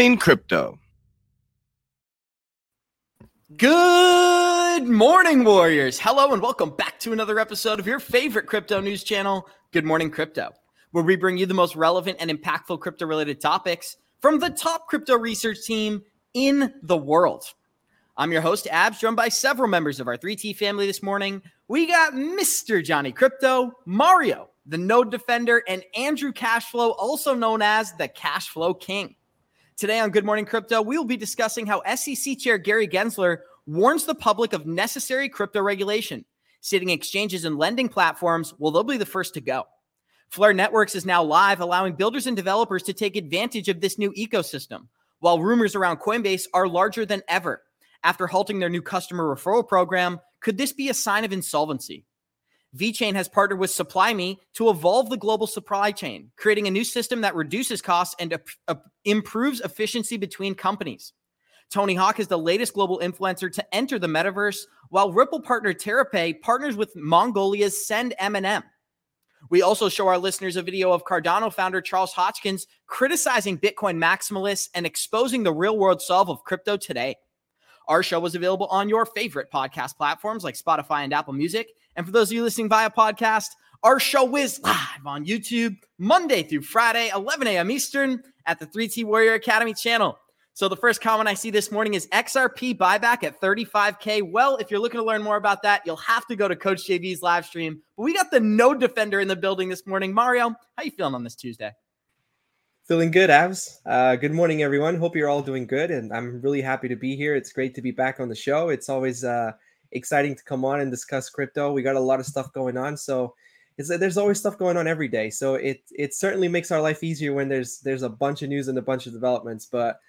Morning Crypto. Good morning, Warriors. Hello, and welcome back to another episode of your favorite crypto news channel, Good Morning Crypto, where we bring you the most relevant and impactful crypto related topics from the top crypto research team in the world. I'm your host, Abs, joined by several members of our 3T family this morning. We got Mr. Johnny Crypto, Mario, the Node Defender, and Andrew Cashflow, also known as the Cashflow King. Today on Good Morning Crypto, we will be discussing how SEC Chair Gary Gensler warns the public of necessary crypto regulation, stating exchanges and lending platforms will they'll be the first to go. Flare Networks is now live, allowing builders and developers to take advantage of this new ecosystem, while rumors around Coinbase are larger than ever. After halting their new customer referral program, could this be a sign of insolvency? VeChain has partnered with SupplyMe to evolve the global supply chain, creating a new system that reduces costs and uh, improves efficiency between companies. Tony Hawk is the latest global influencer to enter the metaverse, while Ripple partner TerraPay partners with Mongolia's Send M&M. We also show our listeners a video of Cardano founder Charles Hoskinson criticizing Bitcoin maximalists and exposing the real world solve of crypto today. Our show is available on your favorite podcast platforms like Spotify and Apple Music. And for those of you listening via podcast, our show is live on YouTube Monday through Friday, 11 a.m. Eastern at the 3T Warrior Academy channel. So the first comment I see this morning is XRP buyback at 35K. Well, if you're looking to learn more about that, you'll have to go to Coach JV's live stream. But we got the node defender in the building this morning. Mario, how you feeling on this Tuesday? Feeling good, Abs. Uh, good morning, everyone. Hope you're all doing good. And I'm really happy to be here. It's great to be back on the show. It's always uh, exciting to come on and discuss crypto. We got a lot of stuff going on. So there's always stuff going on every day. So it it certainly makes our life easier when there's there's a bunch of news and a bunch of developments. But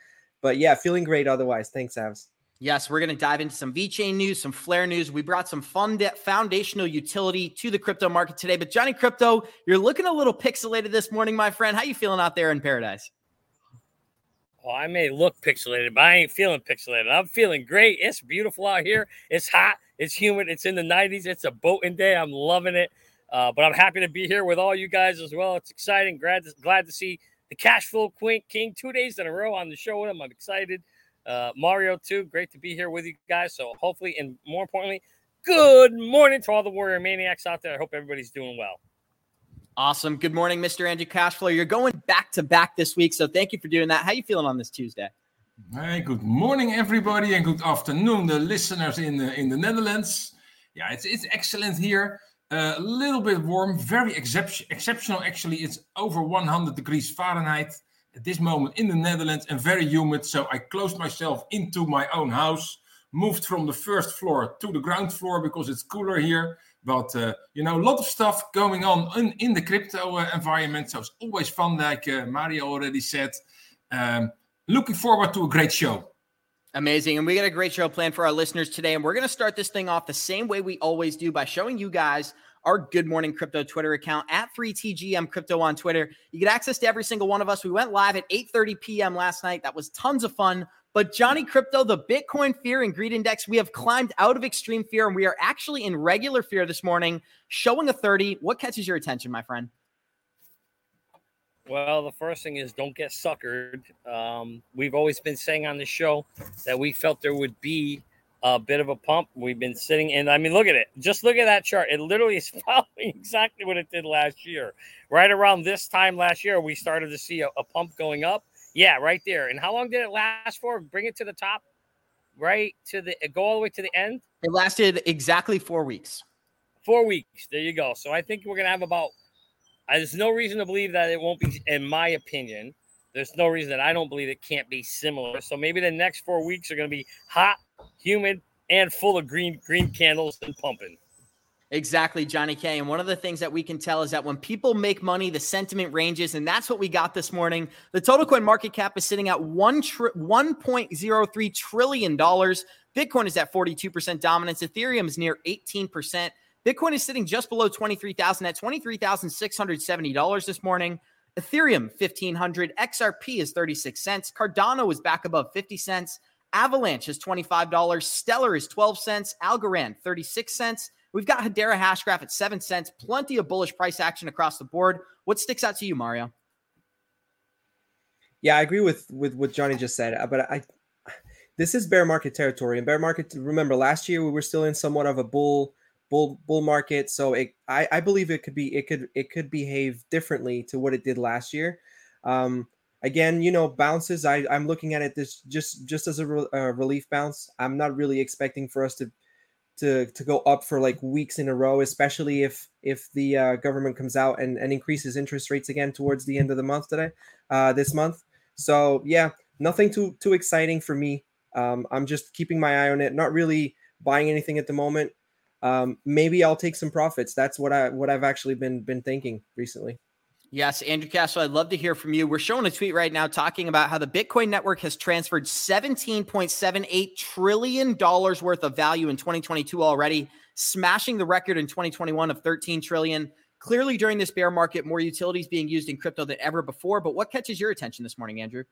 but yeah, feeling great otherwise. Thanks, Abs. Yes, we're going to dive into some VeChain news, some Flare news. We brought some fun foundational utility to the crypto market today. But Johnny Crypto, you're looking a little pixelated this morning, my friend. How you feeling out there in paradise? Well, I may look pixelated, but I ain't feeling pixelated. I'm feeling great. It's beautiful out here. It's hot. It's humid. It's in the 90s. It's a boating day. I'm loving it. Uh, but I'm happy to be here with all you guys as well. It's exciting. Glad to, glad to see the cash flow king two days in a row on the show with him. I'm excited. Uh, Mario, too. Great to be here with you guys. So, hopefully, and more importantly, good morning to all the Warrior Maniacs out there. I hope everybody's doing well. Awesome. Good morning, Mr. Andrew Cashflow. You're going back to back this week, so thank you for doing that. How are you feeling on this Tuesday? Good morning, everybody, and good afternoon, the listeners in the in the Netherlands. Yeah, it's it's excellent here. Uh, a little bit warm, very excep- exceptional. Actually, it's over 100 degrees Fahrenheit at this moment in the Netherlands and very humid. So I closed myself into my own house, moved from the first floor to the ground floor because it's cooler here. But uh, you know, a lot of stuff going on in, in the crypto uh, environment. So it's always fun, like uh, Mario already said. Um, looking forward to a great show. Amazing. And we got a great show planned for our listeners today. And we're going to start this thing off the same way we always do by showing you guys our Good Morning Crypto Twitter account at 3TGM Crypto on Twitter. You get access to every single one of us. We went live at 8:30 p.m. last night. That was tons of fun. But Johnny Crypto, the Bitcoin fear and greed index, we have climbed out of extreme fear and we are actually in regular fear this morning, showing a 30. What catches your attention, my friend? Well, the first thing is don't get suckered. Um, we've always been saying on the show that we felt there would be a bit of a pump. We've been sitting and I mean, look at it. Just look at that chart. It literally is following exactly what it did last year. Right around this time last year, we started to see a, a pump going up. Yeah, right there. And how long did it last for? Bring it to the top, right to the go all the way to the end. It lasted exactly four weeks. Four weeks. There you go. So I think we're gonna have about. Uh, there's no reason to believe that it won't be, in my opinion. There's no reason that I don't believe it can't be similar. So maybe the next four weeks are going to be hot, humid, and full of green green candles and pumping. Exactly, Johnny K. And one of the things that we can tell is that when people make money, the sentiment ranges, and that's what we got this morning. The total coin market cap is sitting at one tri- $1.03 trillion. Bitcoin is at 42% dominance. Ethereum is near 18%. Bitcoin is sitting just below 23,000 at $23,670 this morning. Ethereum 1500, XRP is 36 cents, Cardano is back above 50 cents, Avalanche is $25, Stellar is 12 cents, Algorand 36 cents. We've got Hedera Hashgraph at 7 cents, plenty of bullish price action across the board. What sticks out to you, Mario? Yeah, I agree with with what Johnny just said, uh, but I this is bear market territory. And bear market, remember last year we were still in somewhat of a bull bull bull market, so it I, I believe it could be it could it could behave differently to what it did last year. Um, again, you know, bounces. I I'm looking at it this just just as a re, uh, relief bounce. I'm not really expecting for us to to to go up for like weeks in a row, especially if if the uh, government comes out and, and increases interest rates again towards the end of the month today, uh, this month. So yeah, nothing too too exciting for me. Um, I'm just keeping my eye on it, not really buying anything at the moment. Um, maybe I'll take some profits. That's what I what I've actually been been thinking recently. Yes, Andrew Cashflow, I'd love to hear from you. We're showing a tweet right now talking about how the Bitcoin network has transferred $17.78 trillion worth of value in 2022 already, smashing the record in 2021 of 13 trillion. Clearly, during this bear market, more utilities being used in crypto than ever before. But what catches your attention this morning, Andrew?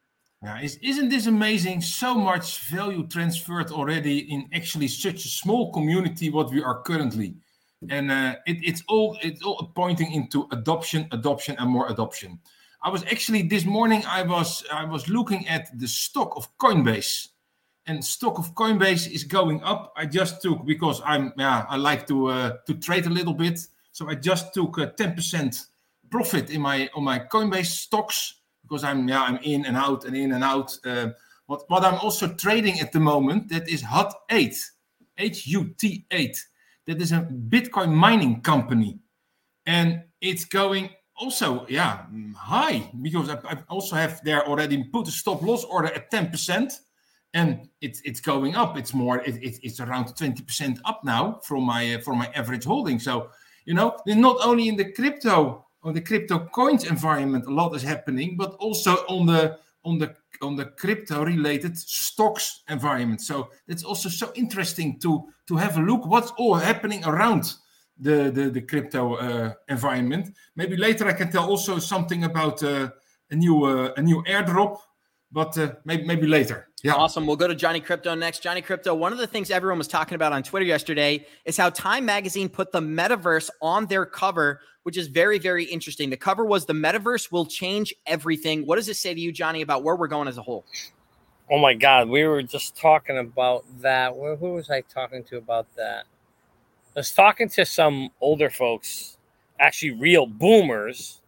Yeah, isn't this amazing? So much value transferred already in actually such a small community. What we are currently and uh, it, it's all it's all pointing into adoption, adoption, and more adoption. I was actually this morning I was I was looking at the stock of Coinbase, and stock of Coinbase is going up. I just took because I'm yeah I like to uh, to trade a little bit, so I just took a ten percent profit in my on my Coinbase stocks because I'm yeah I'm in and out and in and out. Uh, what what I'm also trading at the moment that is Hut eight, H U T eight that is a Bitcoin mining company. And it's going also, yeah, high because I, I also have there already put a stop loss order at 10%. And it's it's going up. It's more. It, it, it's around twenty percent up now from my uh, from my average holding. So you know, not only in the crypto on the crypto coins environment, a lot is happening, but also on the on the on the crypto related stocks environment. So it's also so interesting to to have a look what's all happening around the the, the crypto uh, environment. Maybe later I can tell also something about uh, a new uh, a new airdrop, but uh, maybe maybe later. Yeah. Awesome. We'll go to Johnny Crypto next. Johnny Crypto, one of the things everyone was talking about on Twitter yesterday is how Time Magazine put the metaverse on their cover, which is very, very interesting. The cover was the metaverse will change everything. What does this say to you, Johnny, about where we're going as a whole? Oh my God. We were just talking about that. Where, Who was I talking to about that? I was talking to some older folks, actually real boomers,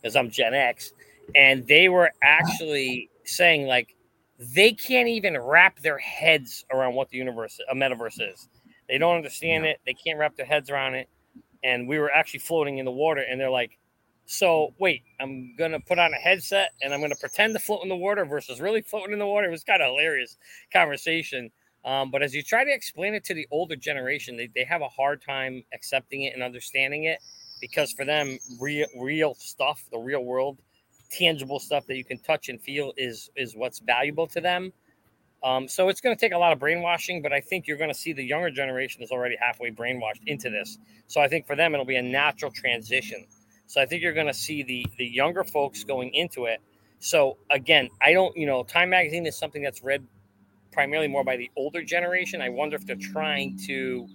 because I'm Gen X, and they were actually saying, like, they can't even wrap their heads around what the universe, a metaverse is. They don't understand it. They can't wrap their heads around it. And we were actually floating in the water, and they're like, "So wait, I'm gonna put on a headset and I'm gonna pretend to float in the water versus really floating in the water." It was kind of hilarious conversation. Um, but as you try to explain it to the older generation, they, they have a hard time accepting it and understanding it because for them, real real stuff, the real world tangible stuff that you can touch and feel is is what's valuable to them. Um, so it's going to take a lot of brainwashing, but I think you're going to see the younger generation is already halfway brainwashed into this. So I think for them it'll be a natural transition. So I think you're going to see the the younger folks going into it. So again, I don't, you know, Time Magazine is something that's read primarily more by the older generation. I wonder if they're trying to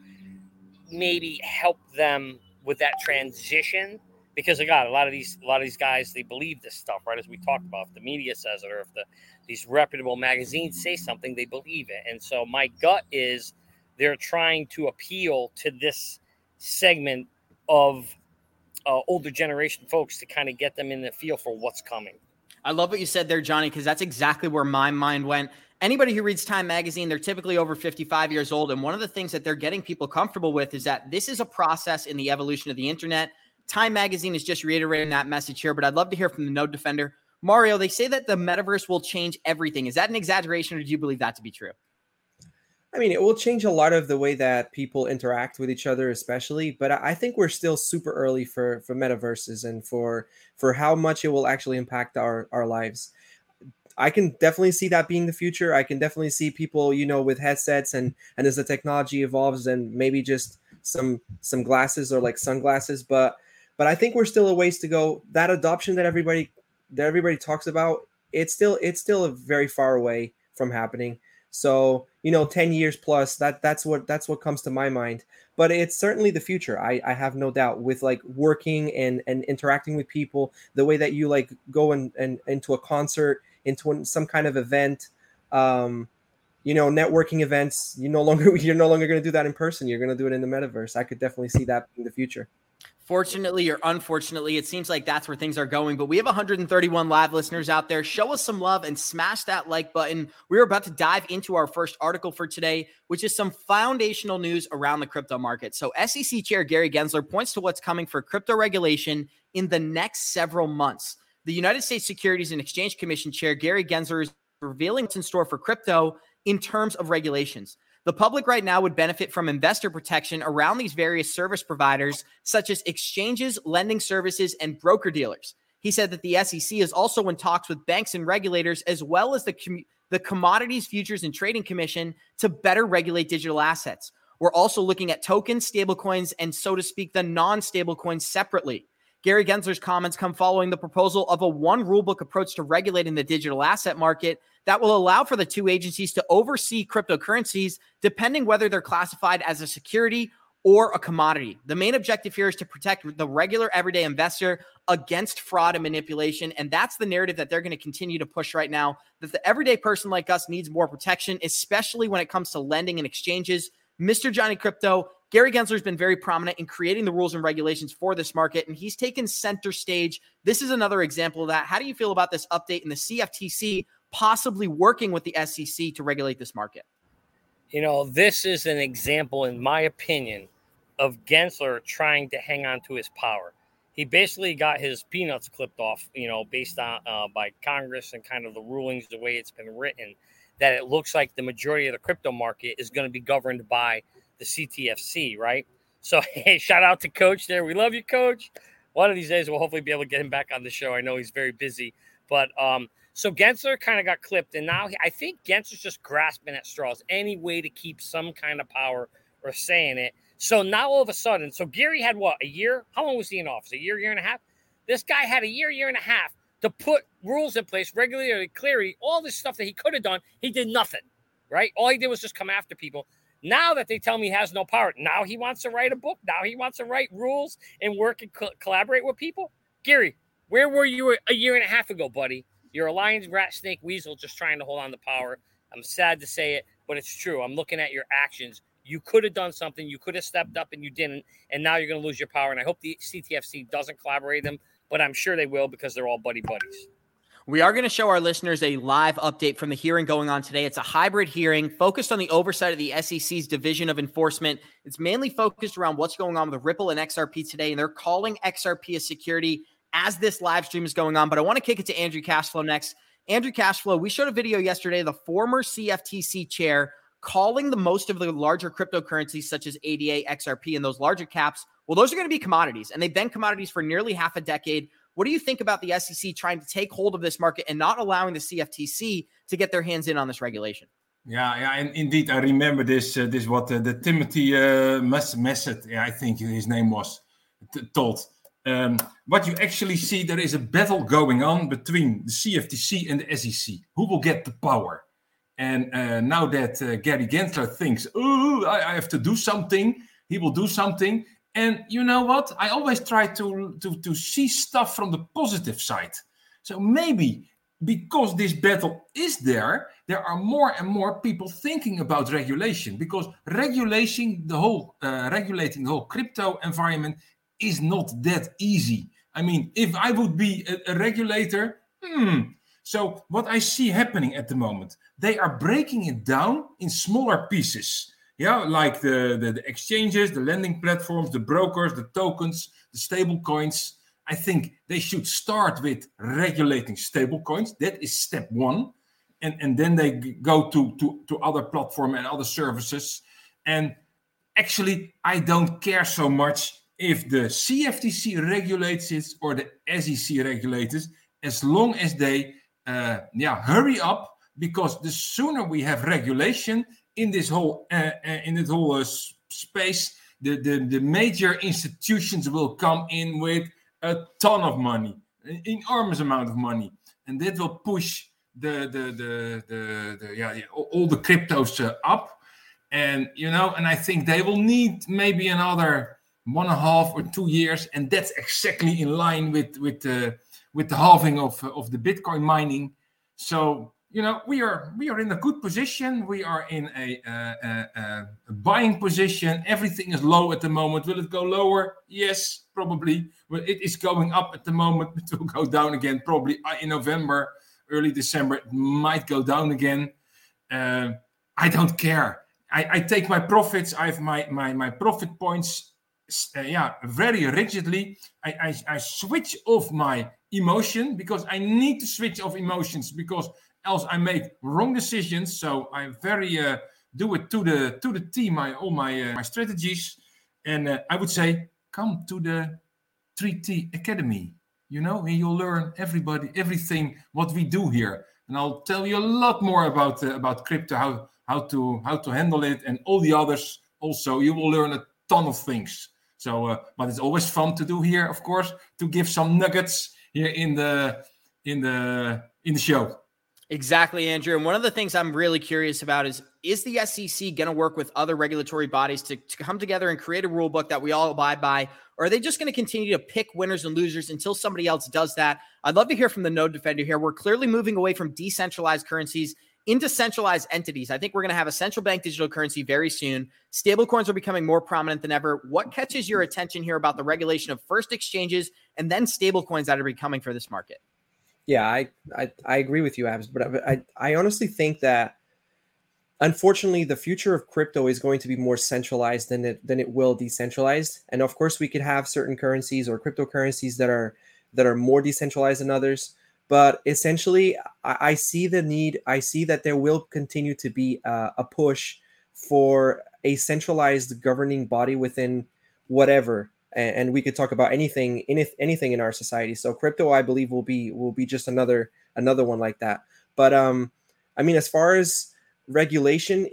maybe help them with that transition because God, a lot of these a lot of these guys they believe this stuff, right? As we talked about, if the media says it or if the these reputable magazines say something, they believe it. And so my gut is they're trying to appeal to this segment of uh, older generation folks to kind of get them in the feel for what's coming. I love what you said there, Johnny, because that's exactly where my mind went. Anybody who reads Time Magazine, they're typically over 55 years old. And one of the things that they're getting people comfortable with is that this is a process in the evolution of the internet Time Magazine is just reiterating that message here, but I'd love to hear from the node defender. Mario, they say that the metaverse will change everything. Is that an exaggeration or do you believe that to be true? I mean, it will change a lot of the way that people interact with each other, especially. But I think we're still super early for for metaverses and for for how much it will actually impact our our lives. I can definitely see that being the future. I can definitely see people, you know, with headsets and and as the technology evolves, and maybe just some some glasses or like sunglasses. But but I think we're still a ways to go. That adoption that everybody that everybody talks about, it's still it's still very far away from happening. So you know, ten years plus that that's what that's what comes to my mind. But it's certainly the future. I I have no doubt with like working and and interacting with people, the way that you like go and and into a concert into some kind of event. Um, you know, networking events. You no longer you're no longer going to do that in person. You're going to do it in the metaverse. I could definitely see that in the future. Fortunately or unfortunately, it seems like that's where things are going. But we have 131 live listeners out there. Show us some love and smash that like button. We're about to dive into our first article for today, which is some foundational news around the crypto market. So, SEC Chair Gary Gensler points to what's coming for crypto regulation in the next several months. The United States Securities and Exchange Commission Chair Gary Gensler is revealing what's in store for crypto in terms of regulations. The public right now would benefit from investor protection around these various service providers, such as exchanges, lending services, and broker dealers. He said that the SEC is also in talks with banks and regulators, as well as the, com- the Commodities Futures and Trading Commission, to better regulate digital assets. We're also looking at tokens, stablecoins, and so to speak, the non stablecoins separately. Gary Gensler's comments come following the proposal of a one rulebook approach to regulating the digital asset market that will allow for the two agencies to oversee cryptocurrencies, depending whether they're classified as a security or a commodity. The main objective here is to protect the regular everyday investor against fraud and manipulation. And that's the narrative that they're going to continue to push right now that the everyday person like us needs more protection, especially when it comes to lending and exchanges. Mr. Johnny Crypto Gary Gensler has been very prominent in creating the rules and regulations for this market, and he's taken center stage. This is another example of that. How do you feel about this update in the CFTC possibly working with the SEC to regulate this market? You know, this is an example, in my opinion, of Gensler trying to hang on to his power. He basically got his peanuts clipped off, you know, based on uh, by Congress and kind of the rulings, the way it's been written, that it looks like the majority of the crypto market is going to be governed by the CTFC, right? So, hey, shout out to Coach there. We love you, Coach. One of these days, we'll hopefully be able to get him back on the show. I know he's very busy, but um, so Gensler kind of got clipped, and now I think Gensler's just grasping at straws, any way to keep some kind of power or saying it. So now all of a sudden, so Gary had what a year? How long was he in office? A year, year and a half. This guy had a year, year and a half to put rules in place, regularly, clearly, all this stuff that he could have done. He did nothing, right? All he did was just come after people. Now that they tell me he has no power, now he wants to write a book. Now he wants to write rules and work and co- collaborate with people. Gary, where were you a year and a half ago, buddy? You're a lion, rat, snake, weasel just trying to hold on to power. I'm sad to say it, but it's true. I'm looking at your actions. You could have done something. You could have stepped up and you didn't. And now you're going to lose your power. And I hope the CTFC doesn't collaborate them, but I'm sure they will because they're all buddy buddies. We are going to show our listeners a live update from the hearing going on today. It's a hybrid hearing focused on the oversight of the SEC's Division of Enforcement. It's mainly focused around what's going on with Ripple and XRP today, and they're calling XRP a security as this live stream is going on. But I want to kick it to Andrew Cashflow next. Andrew Cashflow, we showed a video yesterday, the former CFTC chair calling the most of the larger cryptocurrencies such as ADA, XRP, and those larger caps. Well, those are going to be commodities, and they've been commodities for nearly half a decade. What do you think about the SEC trying to take hold of this market and not allowing the CFTC to get their hands in on this regulation? Yeah, yeah, and indeed, I remember this. Uh, this what uh, the Timothy uh, Massad, yeah, I think his name was, t- told. Um, what you actually see, there is a battle going on between the CFTC and the SEC. Who will get the power? And uh, now that uh, Gary Gensler thinks, oh, I, I, have to do something, he will do something. And you know what? I always try to, to, to see stuff from the positive side. So maybe because this battle is there, there are more and more people thinking about regulation because regulating the whole uh, regulating the whole crypto environment is not that easy. I mean, if I would be a, a regulator, hmm. So what I see happening at the moment, they are breaking it down in smaller pieces yeah, like the, the, the exchanges, the lending platforms, the brokers, the tokens, the stable coins. I think they should start with regulating stable coins. That is step one. And, and then they go to, to, to other platform and other services. And actually, I don't care so much if the CFTC regulates it or the SEC regulates it, as long as they uh, yeah hurry up because the sooner we have regulation in this whole uh, uh, in this whole uh, space, the, the the major institutions will come in with a ton of money, an enormous amount of money, and that will push the the the the, the yeah, all the cryptos uh, up, and you know, and I think they will need maybe another one and a half or two years, and that's exactly in line with with the with the halving of of the Bitcoin mining. So you know we are we are in a good position. We are in a, a, buying position. Everything is low at the moment. Will it go lower? Yes, probably. But it is going up at the moment. It will go down again probably uh, in November, early December. It might go down again. Uh, I don't care. I, I, take my profits. I have my my my profit points. Uh, yeah, very rigidly. I, I I switch off my emotion because I need to switch off emotions because else I make wrong decisions. So I very uh, do it to the to the team. My all my uh, my strategies, and uh, I would say come to the 3T Academy. You know, and you'll learn everybody everything what we do here, and I'll tell you a lot more about uh, about crypto, how how to how to handle it, and all the others. Also, you will learn a ton of things. So, uh, but it's always fun to do here, of course, to give some nuggets here in the in the in the show. Exactly, Andrew. And one of the things I'm really curious about is is the SEC going to work with other regulatory bodies to, to come together and create a rule book that we all abide by? Or are they just going to continue to pick winners and losers until somebody else does that? I'd love to hear from the node defender here. We're clearly moving away from decentralized currencies into centralized entities. I think we're going to have a central bank digital currency very soon. Stablecoins are becoming more prominent than ever. What catches your attention here about the regulation of first exchanges and then stablecoins that are becoming for this market? Yeah, I, I, I agree with you, Abs, but I, I honestly think that unfortunately the future of crypto is going to be more centralized than it than it will decentralized. And of course, we could have certain currencies or cryptocurrencies that are that are more decentralized than others. But essentially, I, I see the need. I see that there will continue to be a, a push for a centralized governing body within whatever and, and we could talk about anything anything in our society. So crypto, I believe, will be will be just another another one like that. But um, I mean, as far as regulation,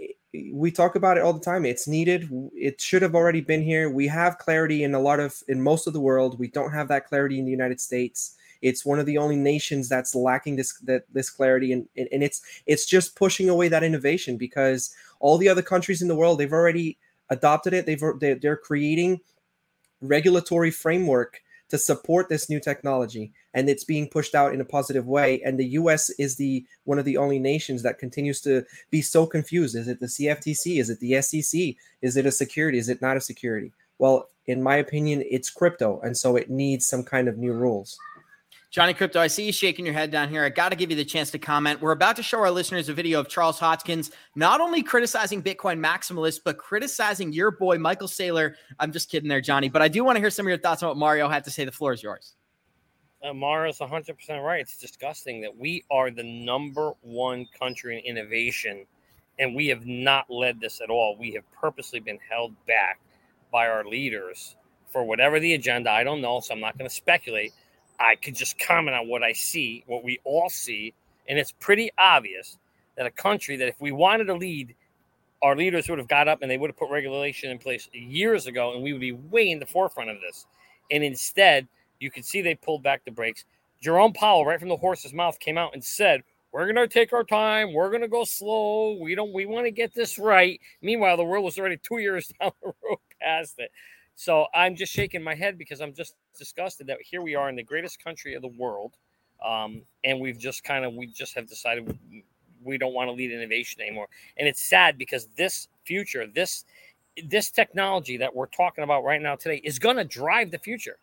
we talk about it all the time. It's needed. It should have already been here. We have clarity in a lot of in most of the world. We don't have that clarity in the United States. It's one of the only nations that's lacking this that this clarity, and and it's it's just pushing away that innovation because all the other countries in the world they've already adopted it. They've they're creating regulatory framework to support this new technology and it's being pushed out in a positive way. And the US is the one of the only nations that continues to be so confused. Is it the CFTC is it the SEC is it a security? Is it not a security? Well in my opinion it's crypto and so it needs some kind of new rules Johnny Crypto, I see you shaking your head down here. I got to give you the chance to comment. We're about to show our listeners a video of Charles Hoskinson not only criticizing Bitcoin maximalists, but criticizing your boy, Michael Saylor. I'm just kidding there, Johnny, but I do want to hear some of your thoughts on what Mario had to say. The floor is yours. Uh, Mario's 100% right. It's disgusting that we are the number one country in innovation, and we have not led this at all. We have purposely been held back by our leaders for whatever the agenda. I don't know, so I'm not going to speculate I could just comment on what I see, what we all see, and it's pretty obvious that a country that if we wanted to lead, our leaders would have got up and they would have put regulation in place years ago, and we would be way in the forefront of this. And instead, you can see they pulled back the brakes. Jerome Powell, right from the horse's mouth, came out and said, "We're going to take our time. We're going to go slow. We don't. We want to get this right." Meanwhile, the world was already two years down the road past it. So I'm just shaking my head because I'm just disgusted that here we are in the greatest country of the world, um, and we've just kind of we just have decided we don't want to lead innovation anymore. And it's sad because this future, this this technology that we're talking about right now today is going to drive the future.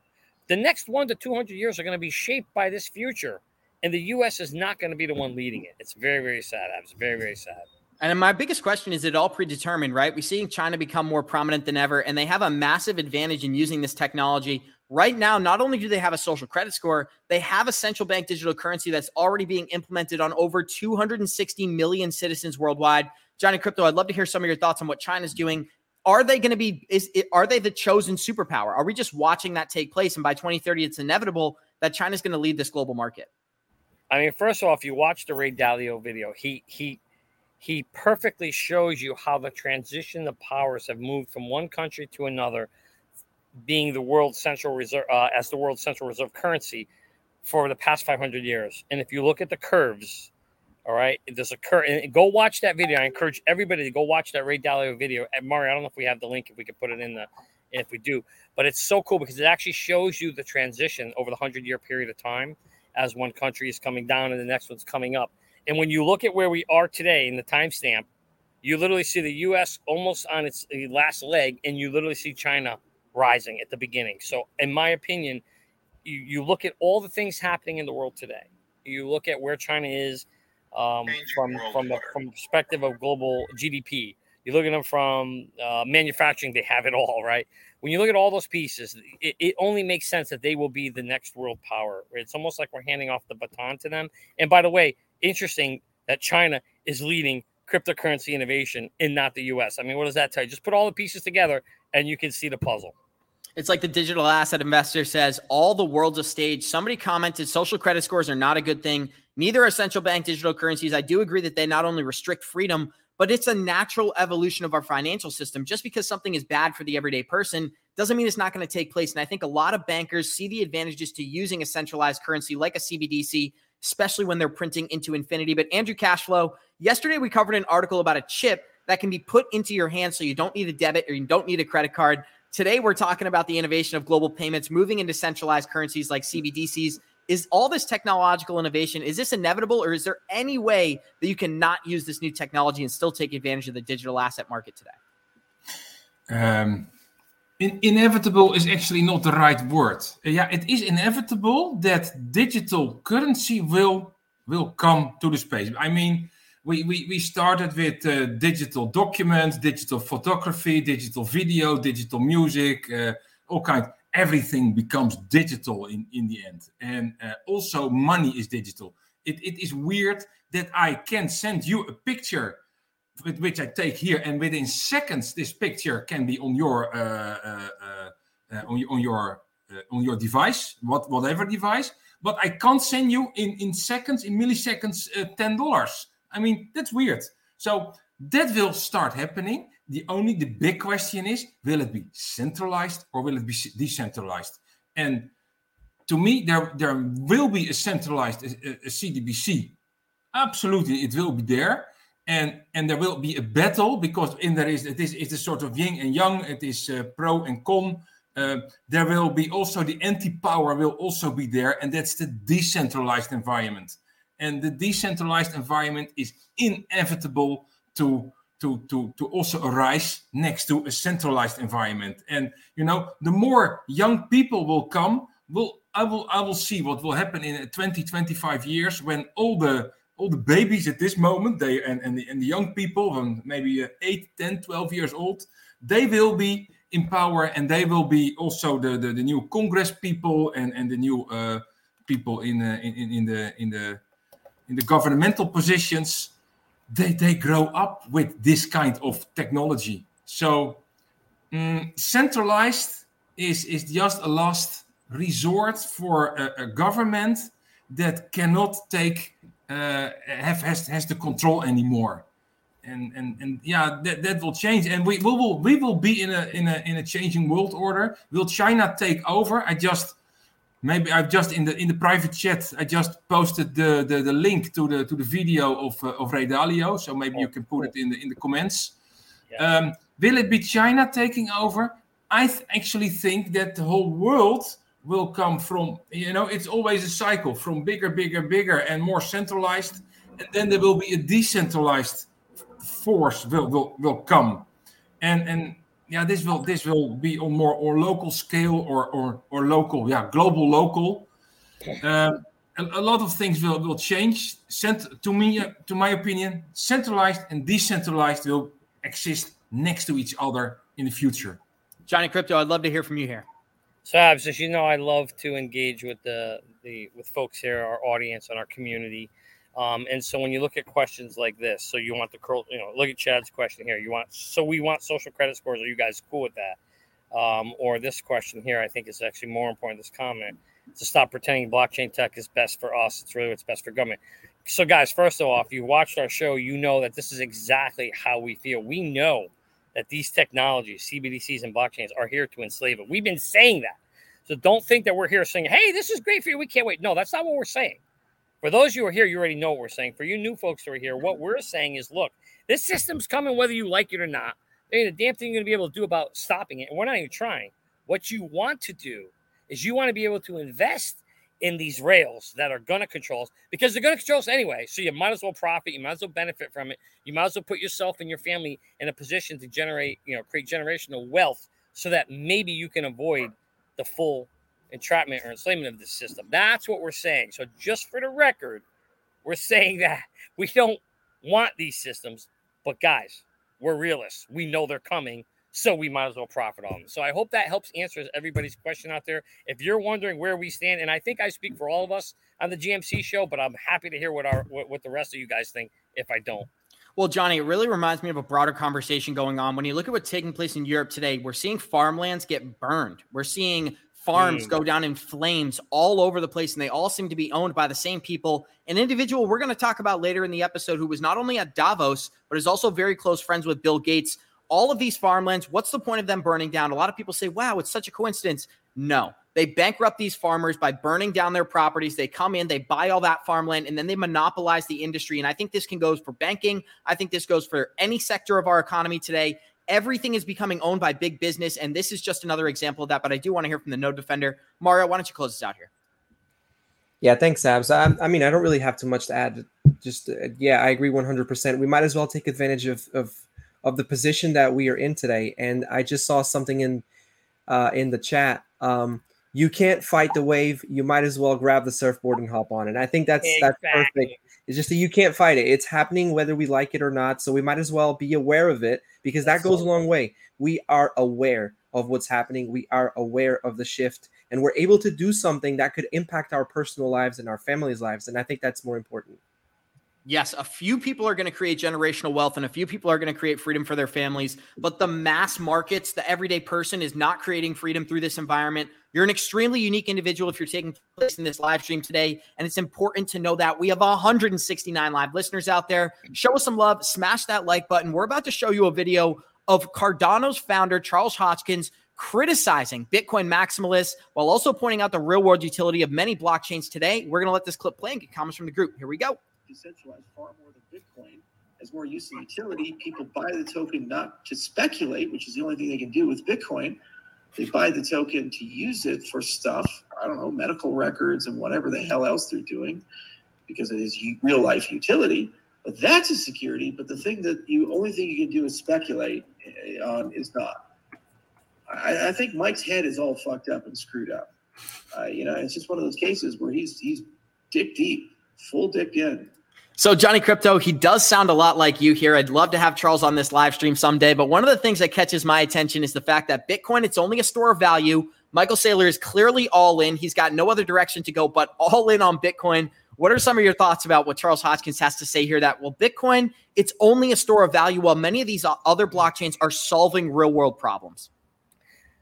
The next one to 200 years are going to be shaped by this future, and the U.S. is not going to be the one leading it. It's very, very sad. It's very, very sad. And my biggest question is it all predetermined, right? We're seeing China become more prominent than ever, and they have a massive advantage in using this technology. Right now, not only do they have a social credit score, they have a central bank digital currency that's already being implemented on over 260 million citizens worldwide. Johnny Crypto, I'd love to hear some of your thoughts on what China's doing. Are they going to be is are they the chosen superpower? Are we just watching that take place and by 2030 it's inevitable that China's going to lead this global market? I mean, first of all, if you watch the Ray Dalio video, he he he perfectly shows you how the transition of powers have moved from one country to another, being the world central reserve uh, as the world central reserve currency for the past 500 years. And if you look at the curves, all right, there's a curve. And go watch that video. I encourage everybody to go watch that Ray Dalio video. And Mario, I don't know if we have the link, if we could put it in the, if we do, but it's so cool because it actually shows you the transition over the hundred year period of time as one country is coming down and the next one's coming up And when you look at where we are today in the timestamp, you literally see the US almost on its last leg, and you literally see China rising at the beginning. So, in my opinion, you, you look at all the things happening in the world today. You look at where China is um, from from the from perspective of global GDP. You look at them from uh, manufacturing; they have it all, right? When you look at all those pieces, it, it only makes sense that they will be the next world power. It's almost like we're handing off the baton to them. And by the way, interesting that China is leading cryptocurrency innovation and not the US. I mean, what does that tell you? Just put all the pieces together and you can see the puzzle. It's like the digital asset investor says, all the world's a stage. Somebody commented social credit scores are not a good thing. Neither are central bank digital currencies. I do agree that they not only restrict freedom, but it's a natural evolution of our financial system. Just because something is bad for the everyday person doesn't mean it's not going to take place. And I think a lot of bankers see the advantages to using a centralized currency like a CBDC, especially when they're printing into infinity. But Andrew Cashflow, yesterday we covered an article about a chip that can be put into your hand so you don't need a debit or you don't need a credit card. Today, we're talking about the innovation of global payments moving into centralized currencies like CBDCs. Is all this technological innovation, is this inevitable or is there any way that you cannot use this new technology and still take advantage of the digital asset market today? Um, in, inevitable is actually not the right word. Uh, yeah, it is inevitable that digital currency will will come to the space. I mean, we, we, we started with uh, digital documents, digital photography, digital video, digital music, uh, all kind. Everything becomes digital in, in the end. And uh, also money is digital. It, it is weird that I can send you a picture which I take here, and within seconds, this picture can be on your uh, uh, uh, on, on your on your device, what whatever device. But I can't send you in in seconds, in milliseconds, ten dollars I mean, that's weird. So that will start happening. The only the big question is, will it be centralized or will it be decentralized? And to me, there there will be a centralized a, a CDBC. Absolutely, it will be there. And, and there will be a battle because in there is it is it's a sort of yin and yang. It is uh, pro and con. Uh, there will be also the anti-power will also be there, and that's the decentralized environment and the decentralized environment is inevitable to to to to also arise next to a centralized environment and you know the more young people will come will i will i will see what will happen in 20 25 years when all the all the babies at this moment they and and the, and the young people and maybe uh, 8 10 12 years old they will be in power and they will be also the the, the new congress people and and the new uh, people in, uh, in in the in the in the governmental positions, they, they grow up with this kind of technology. So mm, centralized is, is just a last resort for a, a government that cannot take have has, has the control anymore. And, and and yeah, that, that will change, and we, we will we will be in a in a in a changing world order. Will China take over? I just maybe I've just in the in the private chat I just posted the the, the link to the to the video of uh, of Ray Dalio, so maybe you can put it in the in the comments. Yeah. Um, will it be China taking over? I th- actually think that the whole world will come from you know it's always a cycle from bigger, bigger, bigger, and more centralized, and then there will be a decentralized force will will, will come, and and yeah, this will this will be on more or local scale or or or local, yeah, global local. Um, a, a, lot of things will will change. Cent- to me, uh, to my opinion, centralized and decentralized will exist next to each other in the future. Johnny Crypto, I'd love to hear from you here. So, Abs, as you know, I love to engage with the the with folks here, our audience, and our community. Um, and so when you look at questions like this, so you want the curl, you know, look at Chad's question here. You want so we want social credit scores. Are you guys cool with that? Um, or this question here, I think is actually more important. This comment to stop pretending blockchain tech is best for us. It's really what's best for government. So, guys, first of all, if you watched our show, you know that this is exactly how we feel. We know that these technologies, CBDCs and blockchains, are here to enslave it. We've been saying that. So don't think that we're here saying, "Hey, this is great for you. We can't wait." No, that's not what we're saying. For those of you who are here, you already know what we're saying. For you new folks who are here, what we're saying is look, this system's coming whether you like it or not. There ain't a damn thing you're going to be able to do about stopping it. And we're not even trying. What you want to do is you want to be able to invest in these rails that are going to control us because they're going to control us anyway. So you might as well profit. You might as well benefit from it. You might as well put yourself and your family in a position to generate, you know, create generational wealth so that maybe you can avoid the full entrapment or enslavement of the system. That's what we're saying. So just for the record, we're saying that we don't want these systems, but guys, we're realists. We know they're coming so we might as well profit on them. So I hope that helps answer everybody's question out there. If you're wondering where we stand, and I think I speak for all of us on the GMC show, but I'm happy to hear what our what, what the rest of you guys think if I don't. Well, Johnny, it really reminds me of a broader conversation going on. When you look at what's taking place in Europe today, we're seeing farmlands get burned. We're seeing farms mm. go down in flames all over the place, and they all seem to be owned by the same people. An individual we're going to talk about later in the episode who was not only at Davos, but is also very close friends with Bill Gates all of these farmlands, what's the point of them burning down? A lot of people say, wow, it's such a coincidence. No, they bankrupt these farmers by burning down their properties. They come in, they buy all that farmland, and then they monopolize the industry. And I think this can go for banking. I think this goes for any sector of our economy today. Everything is becoming owned by big business. And this is just another example of that. But I do want to hear from the node defender. Mario, why don't you close this out here? Yeah, thanks, Abs. I, I mean, I don't really have too much to add. Just, uh, yeah, I agree 100%. We might as well take advantage of, of of the position that we are in today. And I just saw something in uh, in the chat. Um, you can't fight the wave. You might as well grab the surfboard and hop on. And I think that's exactly. that's perfect. It's just that you can't fight it. It's happening whether we like it or not. So we might as well be aware of it because that goes a long way. We are aware of what's happening. We are aware of the shift and we're able to do something that could impact our personal lives and our families' lives. And I think that's more important yes, a few people are going to create generational wealth and a few people are going to create freedom for their families, but the mass markets, the everyday person is not creating freedom through this environment. You're an extremely unique individual if you're taking place in this live stream today. And it's important to know that we have 169 live listeners out there. Show us some love, smash that like button. We're about to show you a video of Cardano's founder, Charles Hoskinson, criticizing Bitcoin maximalists while also pointing out the real world utility of many blockchains today. We're going to let this clip play and get comments from the group. Here we go decentralized far more than Bitcoin has more use and utility. People buy the token not to speculate, which is the only thing they can do with Bitcoin. They buy the token to use it for stuff, I don't know, medical records and whatever the hell else they're doing because it is real life utility. But that's a security. But the thing that you only thing you can do is speculate eh, on is not. I, I think Mike's head is all fucked up and screwed up. Uh, you know, it's just one of those cases where he's he's dick deep, full dick in. So, Johnny Crypto, he does sound a lot like you here. I'd love to have Charles on this live stream someday. But one of the things that catches my attention is the fact that Bitcoin, it's only a store of value. Michael Saylor is clearly all in. He's got no other direction to go but all in on Bitcoin. What are some of your thoughts about what Charles Hoskinson has to say here? That, well, Bitcoin, it's only a store of value, while many of these other blockchains are solving real world problems.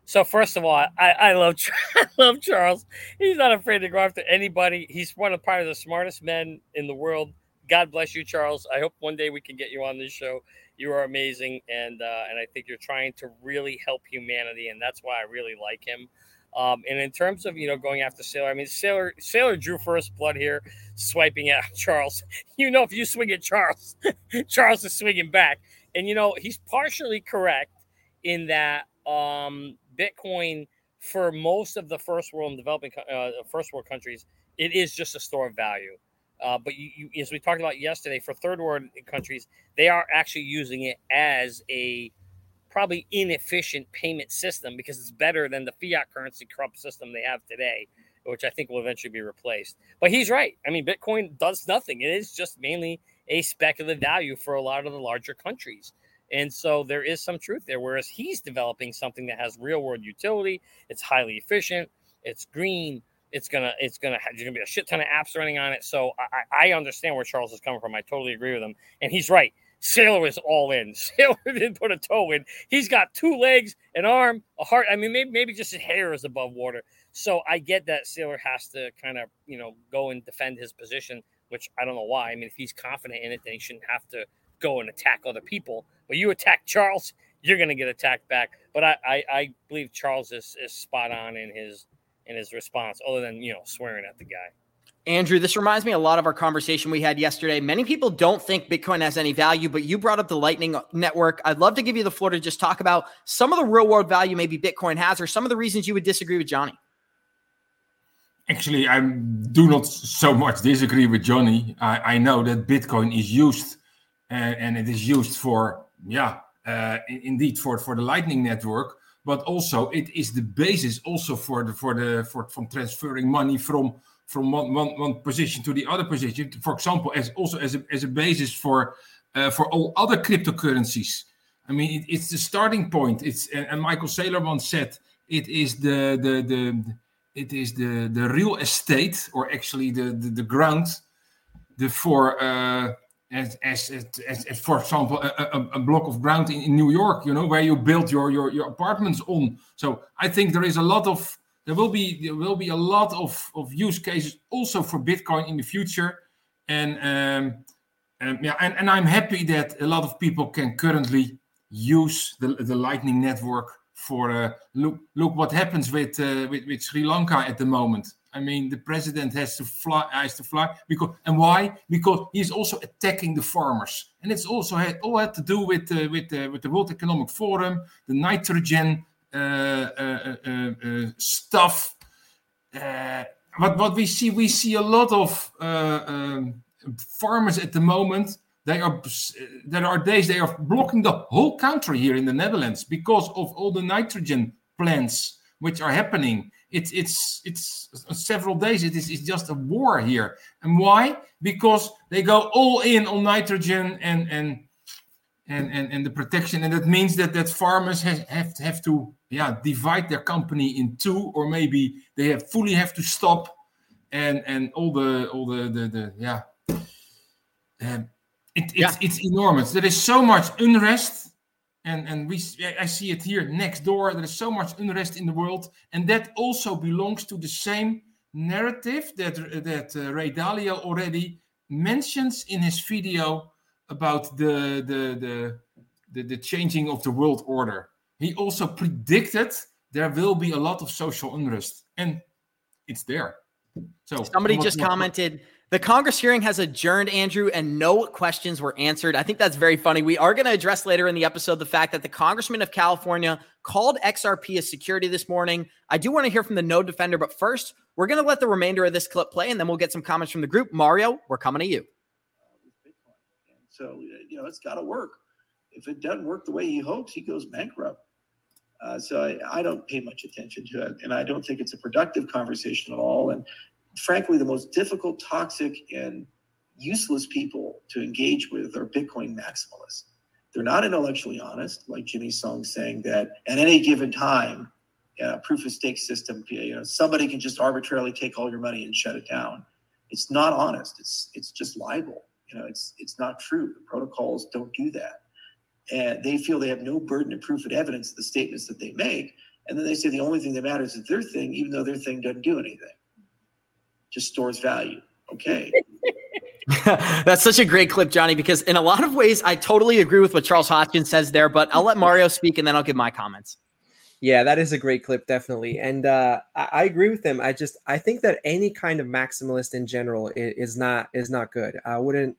So first of all, I, I love I love Charles. He's not afraid to go after anybody. He's one of probably the smartest men in the world. God bless you, Charles. I hope one day we can get you on this show. You are amazing, and uh, and I think you're trying to really help humanity, and that's why I really like him. Um, and in terms of you know going after Saylor, I mean Saylor Saylor drew first blood here, swiping at Charles. You know if you swing at Charles, Charles is swinging back, and you know he's partially correct in that um, Bitcoin for most of the first world and developing uh, first world countries, it is just a store of value. Uh, but you, you, as we talked about yesterday, for third world countries, they are actually using it as a probably inefficient payment system because it's better than the fiat currency corrupt system they have today, which I think will eventually be replaced. But he's right. I mean, Bitcoin does nothing. It is just mainly a speculative value for a lot of the larger countries. And so there is some truth there. Whereas he's developing something that has real world utility, it's highly efficient, it's green, it's gonna it's gonna there's gonna be a shit ton of apps running on it. So I, I understand where Charles is coming from. I totally agree with him, and he's right. Saylor is all in. Saylor didn't put a toe in. He's got two legs, an arm, a heart. I mean, maybe maybe just his hair is above water. So I get that Saylor has to kind of you know go and defend his position, which I don't know why. I mean, if he's confident in it, then he shouldn't have to go and attack other people. But you attack Charles, you're going to get attacked back. But I, I, I believe Charles is, is spot on in his in his response, other than you know swearing at the guy. Andrew, this reminds me a lot of our conversation we had yesterday. Many people don't think Bitcoin has any value, but you brought up the Lightning Network. I'd love to give you the floor to just talk about some of the real world value maybe Bitcoin has, or some of the reasons you would disagree with Johnny. actually, I do not so much disagree with Johnny. I, I know that Bitcoin is used uh, and it is used for, yeah, uh, indeed for, for the Lightning Network, but also it is the basis also for the for the for from transferring money from from one, one, one position to the other position. For example, as also as a, as a basis for uh, for all other cryptocurrencies. I mean, it, it's the starting point. It's and Michael Saylor once said it is the the the it is the the real estate or actually the the, the ground the for uh, as, as, as, as, for example a, a, a, block of ground in, in New York you know where you build your, your your apartments on so I think there is a lot of there will be there will be a lot of, of use cases also for Bitcoin in the future and um, um, yeah and, and I'm happy that a lot of people can currently use the, the Lightning Network for uh, look look what happens with, uh, with with Sri Lanka at the moment. I mean, the president has to fly, has to fly because, and why? Because he's also attacking the farmers, and it's also had all had to do with uh, with uh, with the World Economic Forum, the nitrogen uh, uh, uh stuff. but what we see, we see a lot of um, farmers at the moment they are there are days they are blocking the whole country here in the Netherlands because of all the nitrogen plants which are happening. It's it's it's several days. It is it's just a war here. And why? Because they go all in on nitrogen and and and and, and the protection, and that means that that farmers have have, have to yeah divide their company in two, or maybe they have fully have to stop, and and all the all the the, the yeah. Um, it, it's, yeah. it's enormous. There is so much unrest, and and we I see it here next door. There is so much unrest in the world, and that also belongs to the same narrative that that uh, Ray Dalio already mentions in his video about the the, the the the changing of the world order. He also predicted there will be a lot of social unrest, and it's there. So somebody just commented the Congress hearing has adjourned, Andrew, and no questions were answered. I think that's very funny. We are going to address later in the episode the fact that the Congressman of California called XRP as security this morning. I do want to hear from the node defender, but first, we're going to let the remainder of this clip play, and then we'll get some comments from the group. Mario, we're coming to you. So, you know, it's got to work. If it doesn't work the way he hopes, he goes bankrupt. Uh, so I, I, don't pay much attention to it, and I don't think it's a productive conversation at all. And frankly, the most difficult, toxic, and useless people to engage with are Bitcoin maximalists. They're not intellectually honest, like Jimmy Song saying that at any given time, a proof of stake system, you know, somebody can just arbitrarily take all your money and shut it down. It's not honest. It's it's just libel. You know, it's it's not true. The protocols don't do that, and they feel they have no burden of proof and evidence of the statements that they make. And then they say the only thing that matters is their thing, even though their thing doesn't do anything just stores value. Okay. That's such a great clip, Johnny, because in a lot of ways, I totally agree with what Charles Hoskinson says there, but I'll let Mario speak and then I'll give my comments. Yeah, that is a great clip, definitely. And uh, I, I, agree with him. I just I think that any kind of maximalist in general is, is not is not good. I wouldn't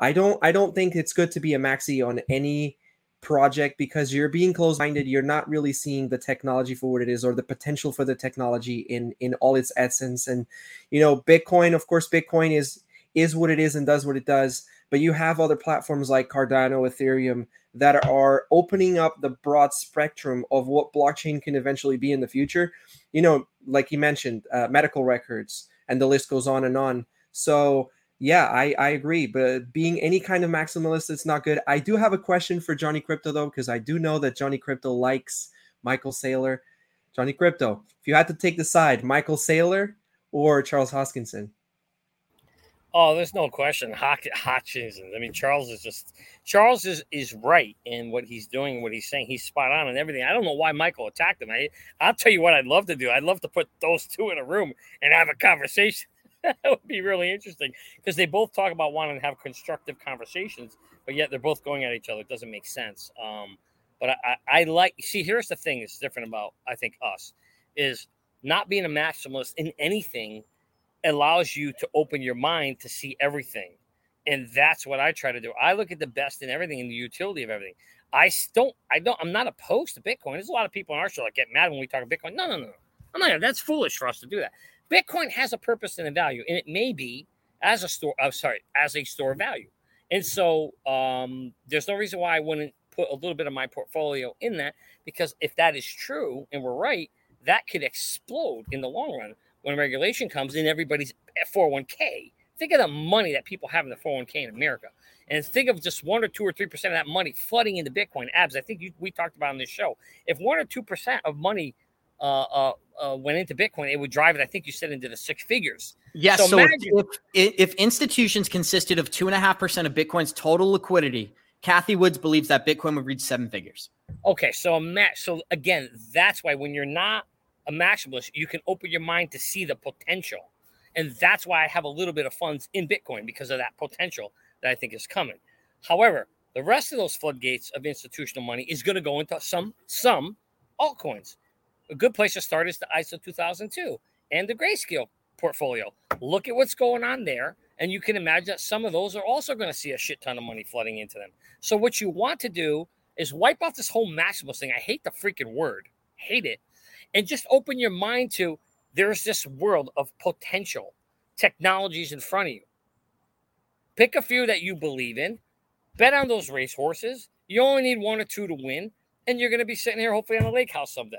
I don't I don't think it's good to be a maxi on any project because you're being closed-minded you're not really seeing the technology for what it is or the potential for the technology in in all its essence. And you know bitcoin of course bitcoin is is what it is and does what it does but you have other platforms like cardano ethereum that are opening up the broad spectrum of what blockchain can eventually be in the future. You know like you mentioned uh, medical records and the list goes on and on. So yeah, I, I agree. But being any kind of maximalist, it's not good. I do have a question for Johnny Crypto though, because I do know that Johnny Crypto likes Michael Saylor. Johnny Crypto, if you had to take the side, Michael Saylor or Charles Hoskinson? Oh, there's no question. Hoskinson. I mean, Charles is just Charles is is right in what he's doing, what he's saying. He's spot on and everything. I don't know why Michael attacked him. I, I'll tell you what I'd love to do. I'd love to put those two in a room and have a conversation that would be really interesting because they both talk about wanting to have constructive conversations, but yet they're both going at each other. It doesn't make sense. Um, but I, I, I like see. Here's the thing that's different about I think us is not being a maximalist in anything allows you to open your mind to see everything. And that's what I try to do. I look at the best in everything and the utility of everything. I don't, I don't, I'm not opposed to Bitcoin. There's a lot of people in our show that get mad when we talk about Bitcoin. No, no, no. I'm not. That's foolish for us to do that. Bitcoin has a purpose and a value, and it may be as a store. I'm sorry, as a store of value. And so um, there's no reason why I wouldn't put a little bit of my portfolio in that because if that is true and we're right, that could explode in the long run when regulation comes in everybody's 401k. Think of the money that people have in the 401k in America. And think of just one or two or three percent of that money flooding into Bitcoin. Abs, I think you, we talked about on this show. If one or two percent of money uh, uh, uh, went into Bitcoin, it would drive it. I think you said into the six figures. Yes. So, so if, if, if institutions consisted of two and a half percent of Bitcoin's total liquidity, Cathie Woods believes that Bitcoin would reach seven figures. Okay, so a match. So again, that's why when you're not a maximalist, you can open your mind to see the potential, and that's why I have a little bit of funds in Bitcoin because of that potential that I think is coming. However, the rest of those floodgates of institutional money is going to go into some some altcoins. A good place to start is the ISO 20022 and the Grayscale portfolio. Look at what's going on there. And you can imagine that some of those are also going to see a shit ton of money flooding into them. So, what you want to do is wipe off this whole maximalist thing. I hate the freaking word, hate it. And just open your mind to there's this world of potential technologies in front of you. Pick a few that you believe in, bet on those race horses. You only need one or two to win, and you're going to be sitting here hopefully on a lake house someday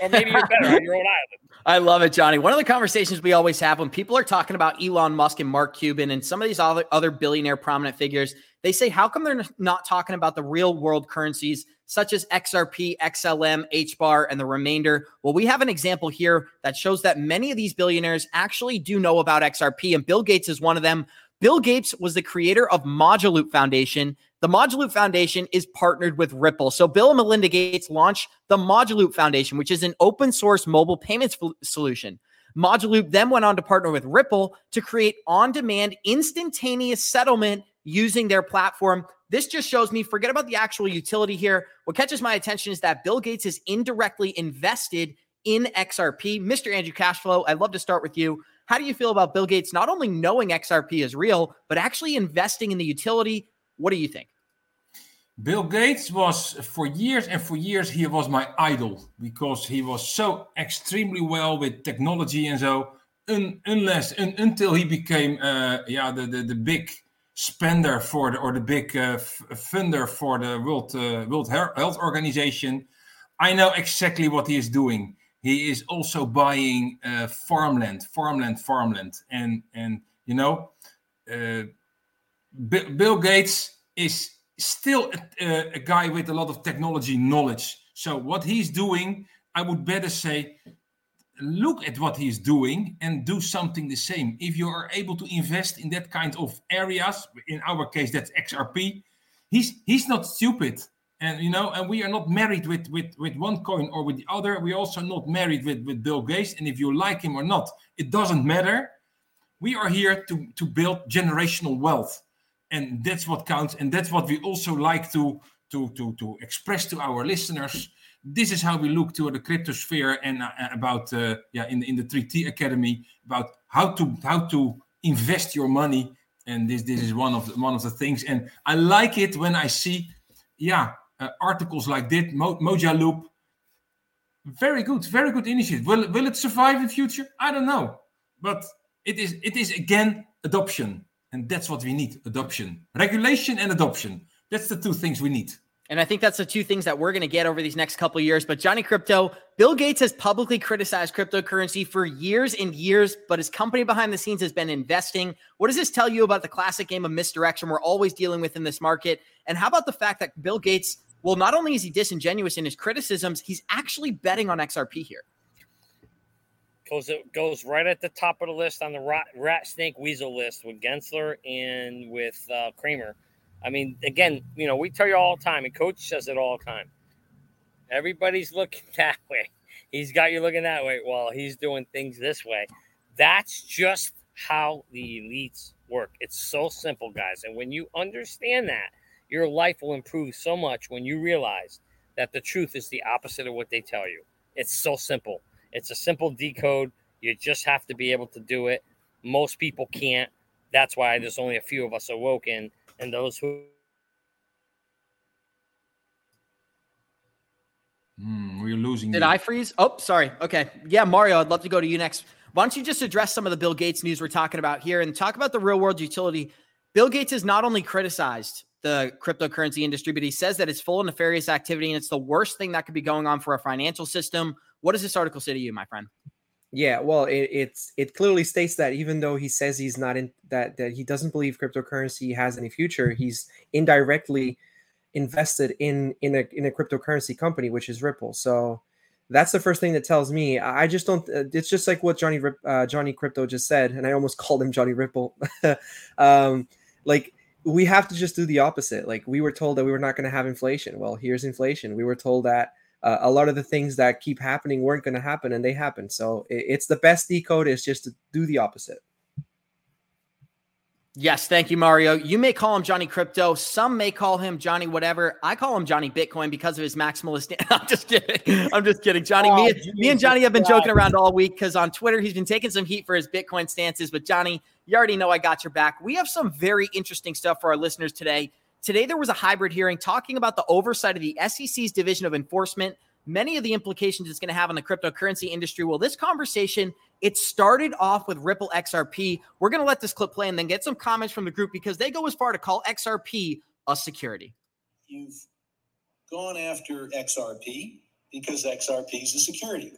or maybe you're better on your own island. I love it, Johnny. One of the conversations we always have when people are talking about Elon Musk and Mark Cuban and some of these other, other billionaire prominent figures, they say, how come they're not talking about the real world currencies such as XRP, XLM, HBAR, and the remainder? Well, we have an example here that shows that many of these billionaires actually do know about XRP, and Bill Gates is one of them. Bill Gates was the creator of Mojaloop Foundation. The Mojaloop Foundation is partnered with Ripple. So Bill and Melinda Gates launched the Mojaloop Foundation, which is an open source mobile payments f- solution. Mojaloop then went on to partner with Ripple to create on demand instantaneous settlement using their platform. This just shows me, forget about the actual utility here. What catches my attention is that Bill Gates is indirectly invested in XRP. Mr. Andrew Cashflow, I'd love to start with you. How do you feel about Bill Gates not only knowing XRP is real, but actually investing in the utility? What do you think? Bill Gates was for years and for years he was my idol because he was so extremely well with technology and so un, unless un, until he became uh, yeah the, the the big spender for the or the big uh, funder for the World uh, World Health Organization I know exactly what he is doing he is also buying uh, farmland, farmland, farmland, and and you know, uh, B- Bill Gates is still a, a, guy with a lot of technology knowledge. So what he's doing, I would better say, look at what he's doing and do something the same. If you are able to invest in that kind of areas, in our case that's XRP, he's he's not stupid and you know and we are not married with with with one coin or with the other. We're also not married with with bill gates. And if you like him or not it doesn't matter. We are here to to build generational wealth. And that's what counts. And that's what we also like to to to to express to our listeners. This is how we look to the crypto sphere and uh, about uh, yeah in in the 3t academy about how to how to invest your money. And this this is one of the, one of the things. And i like it when i see yeah uh, Uh, articles like this, Mo- Mojaloop. Very good, very good initiative. Will will it survive in future? I don't know, but it is it is again adoption, and that's what we need: adoption, regulation, and adoption. That's the two things we need. And I think that's the two things that we're going to get over these next couple years. But Johnny Crypto, Bill Gates has publicly criticized cryptocurrency for years and years, but his company behind the scenes has been investing. What does this tell you about the classic game of misdirection we're always dealing with in this market? And how about the fact that Bill Gates well, not only is he disingenuous in his criticisms, he's actually betting on XRP here. Goes it goes right at the top of the list on the rat, rat snake weasel list with Gensler and with uh, Cramer. I mean, again, you know, we tell you all the time, and Coach says it all the time. Everybody's looking that way. He's got you looking that way while he's doing things this way. That's just how the elites work. It's so simple, guys. And when you understand that, your life will improve so much when you realize that the truth is the opposite of what they tell you. It's so simple. It's a simple decode. You just have to be able to do it. Most people can't. That's why there's only a few of us awoken, and those who Mm, we're losing. Did you. I freeze? Oh, sorry. Okay. Yeah, Mario, I'd love to go to you next. Why don't you just address some of the Bill Gates news we're talking about here and talk about the real world utility? Bill Gates has not only criticized the cryptocurrency industry, but he says that it's full of nefarious activity and it's the worst thing that could be going on for our financial system. What does this article say to you, my friend? Yeah, well, it, it's it clearly states that even though he says he's not in that that he doesn't believe cryptocurrency has any future, he's indirectly invested in in a in a cryptocurrency company, which is Ripple. So that's the first thing that tells me. I just don't. uh, It's just like what Johnny uh, Johnny Crypto just said, and I almost called him Johnny Ripple. um, like we have to just do the opposite. Like we were told that we were not going to have inflation. Well, here's inflation. We were told that uh, a lot of the things that keep happening weren't going to happen, and they happen. So it, it's the best decode is just to do the opposite. Yes, thank you, Mario. You may call him Johnny Crypto. Some may call him Johnny whatever. I call him Johnny Bitcoin because of his maximalist. I'm just kidding. I'm just kidding. Johnny, Oh, me, me and Johnny have been joking around all week because on Twitter he's been taking some heat for his Bitcoin stances. But Johnny, you already know I got your back. We have some very interesting stuff for our listeners today. Today there was a hybrid hearing talking about the oversight of the SEC's Division of Enforcement many of the implications it's going to have on the cryptocurrency industry. Well, this conversation it started off with Ripple XRP. We're going to let this clip play and then get some comments from the group because they go as far to call XRP a security. You've gone after XRP because XRP is a security.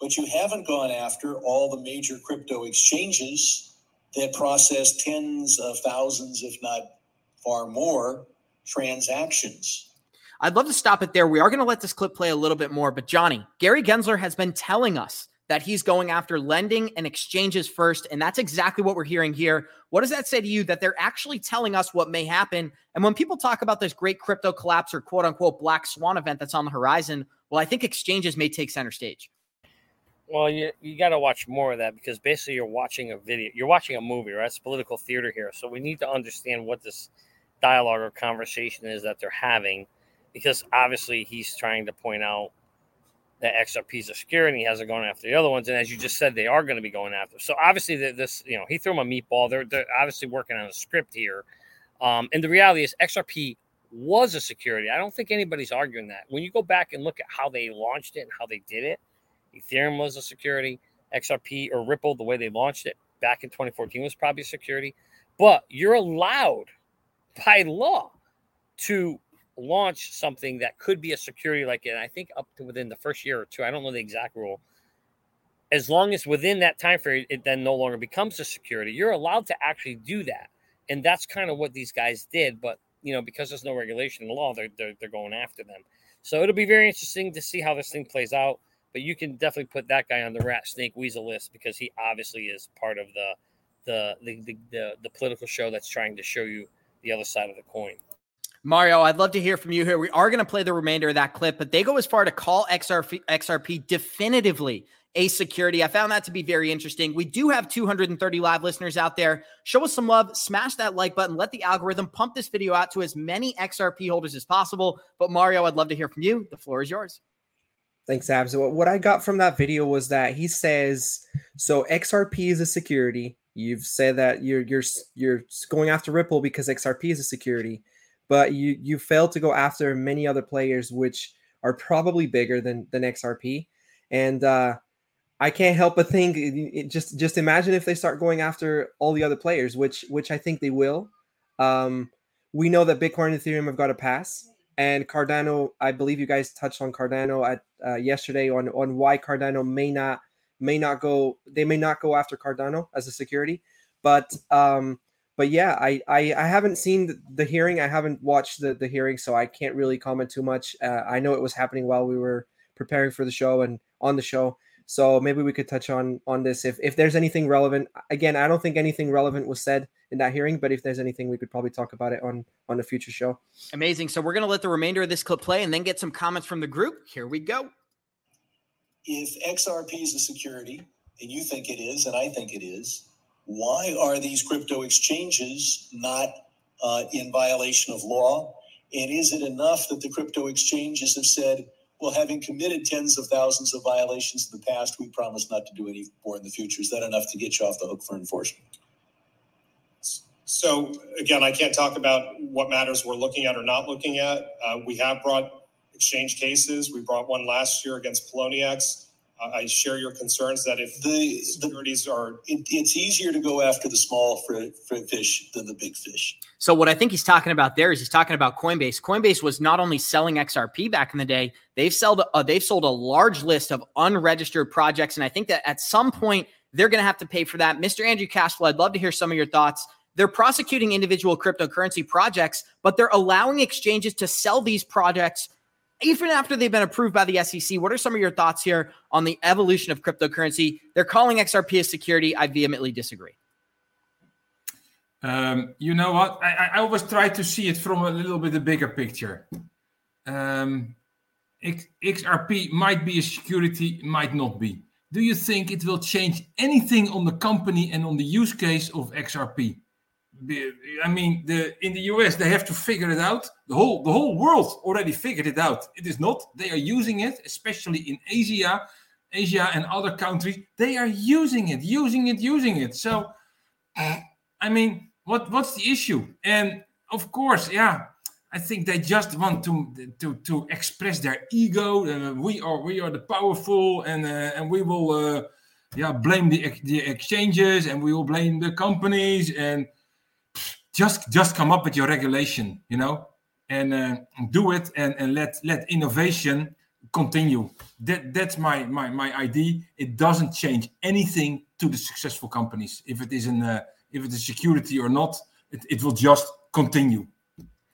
But you haven't gone after all the major crypto exchanges that process tens of thousands, if not far more, transactions. I'd love to stop it there. We are going to let this clip play a little bit more, but Johnny, Gary Gensler has been telling us that he's going after lending and exchanges first. And that's exactly what we're hearing here. What does that say to you that they're actually telling us what may happen? And when people talk about this great crypto collapse or quote unquote black swan event that's on the horizon, well, I think exchanges may take center stage. Well, you, you got to watch more of that because basically you're watching a video, you're watching a movie, right? It's political theater here. So we need to understand what this dialogue or conversation is that they're having because obviously he's trying to point out that XRP is a security. He hasn't gone after the other ones, and as you just said, they are going to be going after. So obviously, this you know he threw him a meatball. They're, they're obviously working on a script here, um, and the reality is XRP was a security. I don't think anybody's arguing that. When you go back and look at how they launched it and how they did it, Ethereum was a security. XRP or Ripple, the way they launched it back in 2014 was probably a security. But you're allowed by law to launch something that could be a security like it. I think up to within the first year or two. I don't know the exact rule. As long as within that time frame, it then no longer becomes a security. You're allowed to actually do that, and that's kind of what these guys did. But you know, because there's no regulation in the law, they're they're, they're going after them. So it'll be very interesting to see how this thing plays out. But you can definitely put that guy on the rat snake weasel list because he obviously is part of the the the the, the, the political show that's trying to show you the other side of the coin. Mario, I'd love to hear from you here. We are going to play the remainder of that clip, but they go as far to call XRP, XRP definitively a security. I found that to be very interesting. We do have 230 live listeners out there. Show us some love, smash that like button, let the algorithm pump this video out to as many XRP holders as possible. But Mario, I'd love to hear from you. The floor is yours. Thanks, Abs. What I got from that video was that he says, so XRP is a security. You've said that you're you're you're going after Ripple because XRP is a security, but you you failed to go after many other players which are probably bigger than than XRP. And uh I can't help but think it, just just imagine if they start going after all the other players, which which I think they will. Um, we know that Bitcoin and Ethereum have got a pass, and Cardano. I believe you guys touched on Cardano at uh, yesterday on on why Cardano may not may not go. They may not go after Cardano as a security, but um, but yeah, I, I I haven't seen the hearing. I haven't watched the the hearing, so I can't really comment too much. Uh, I know it was happening while we were preparing for the show and on the show. So maybe we could touch on on this if if there's anything relevant. Again, I don't think anything relevant was said in that hearing, but if there's anything, we could probably talk about it on on a future show. Amazing. So we're going to let the remainder of this clip play and then get some comments from the group. Here we go. If XRP is a security, and you think it is, and I think it is, why are these crypto exchanges not uh, in violation of law? And is it enough that the crypto exchanges have said, well, having committed tens of thousands of violations in the past, we promise not to do any more in the future? Is that enough to get you off the hook for enforcement? So again, I can't talk about what matters we're looking at or not looking at. Uh, we have brought exchange cases. We brought one last year against Poloniex. I share your concerns that if The, the, securities are it, it's easier to go after the small fr- fr- fish than the big fish. So what I think he's talking about there is he's talking about Coinbase. Coinbase was not only selling XRP back in the day; they've sold uh, they've sold a large list of unregistered projects, and I think that at some point they're going to have to pay for that. Mr. Andrew Cashflow, I'd love to hear some of your thoughts. They're prosecuting individual cryptocurrency projects, but they're allowing exchanges to sell these projects even after they've been approved by the SEC. What are some of your thoughts here on the evolution of cryptocurrency? They're calling XRP a security. I vehemently disagree. Um, you know what? I, I always try to see it from a little bit a bigger picture. Um, XRP might be a security, might not be. Do you think it will change anything on the company and on the use case of XRP? I mean, the in the US they have to figure it out. The whole the whole world already figured it out. It is not. They are using it, especially in Asia, Asia and other countries. They are using it, using it, using it. So, I mean, what what's the issue? And of course, yeah, I think they just want to to to express their ego. Uh, we are we are the powerful, and uh, and we will uh, yeah blame the the exchanges, and we will blame the companies, and just just come up with your regulation, you know, and uh, do it, and and let let innovation continue. That that's my my my idea. It doesn't change anything to the successful companies if it is an uh, if it is security or not. It, it will just continue.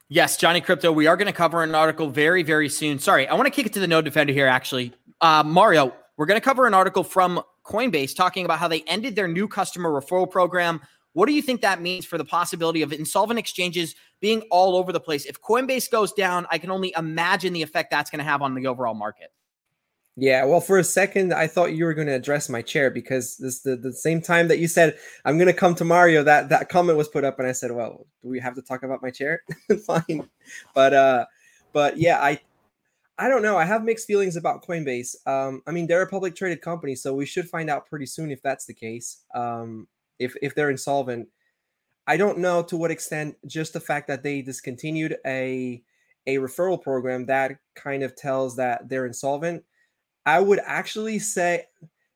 Yes, Johnny Crypto. We are going to cover an article very, very soon. Sorry, I want to kick it to the Node Defender here, actually. Uh, Mario, we're going to cover an article from Coinbase talking about how they ended their new customer referral program. What do you think that means for the possibility of insolvent exchanges being all over the place? If Coinbase goes down, I can only imagine the effect that's going to have on the overall market. Yeah, well, for a second, I thought you were going to address my chair because this the, the same time that you said I'm going to come to Mario, that that comment was put up, and I said, "Well, do we have to talk about my chair?" Fine, but uh, but yeah, I I don't know. I have mixed feelings about Coinbase. Um, I mean, they're a public traded company, so we should find out pretty soon if that's the case. Um, if if they're insolvent, I don't know to what extent. Just the fact that they discontinued a a referral program that kind of tells that they're insolvent. I would actually say,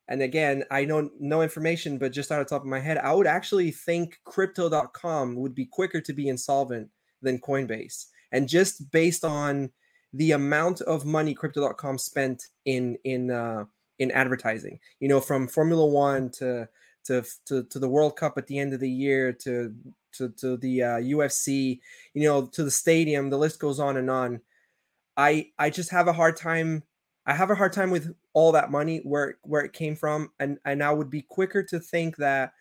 and again, I know no information, but just out of top of my head, I would actually think crypto.com would be quicker to be insolvent than Coinbase. And just based on the amount of money crypto.com spent in in uh in advertising, you know, from Formula 1 to to to, to the World Cup at the end of the year to to, to the uh, UFC, you know, to the stadium, the list goes on and on. I I just have a hard time I have a hard time with all that money where where it came from, and and I would be quicker to think that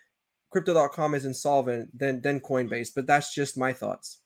crypto.com is insolvent than than Coinbase, but that's just my thoughts.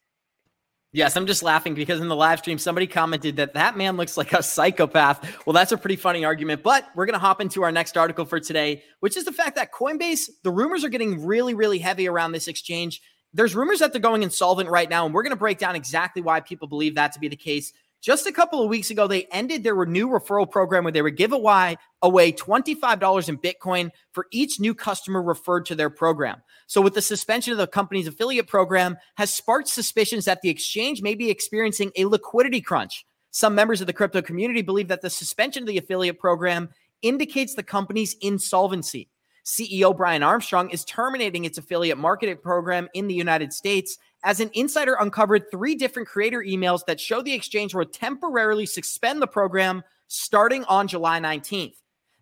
Yes, I'm just laughing because in the live stream, somebody commented that that man looks like a psychopath. Well, that's a pretty funny argument, but we're going to hop into our next article for today, which is the fact that Coinbase, the rumors are getting really, really heavy around this exchange. There's rumors that they're going insolvent right now, and we're going to break down exactly why people believe that to be the case. Just a couple of weeks ago, they ended their new referral program where they would give away, away $25 in Bitcoin for each new customer referred to their program. So, with the suspension of the company's affiliate program, has sparked suspicions that the exchange may be experiencing a liquidity crunch. Some members of the crypto community believe that the suspension of the affiliate program indicates the company's insolvency. CEO Brian Armstrong is terminating its affiliate marketing program in the United States as an insider uncovered three different creator emails that show the exchange will temporarily suspend the program starting on July 19th.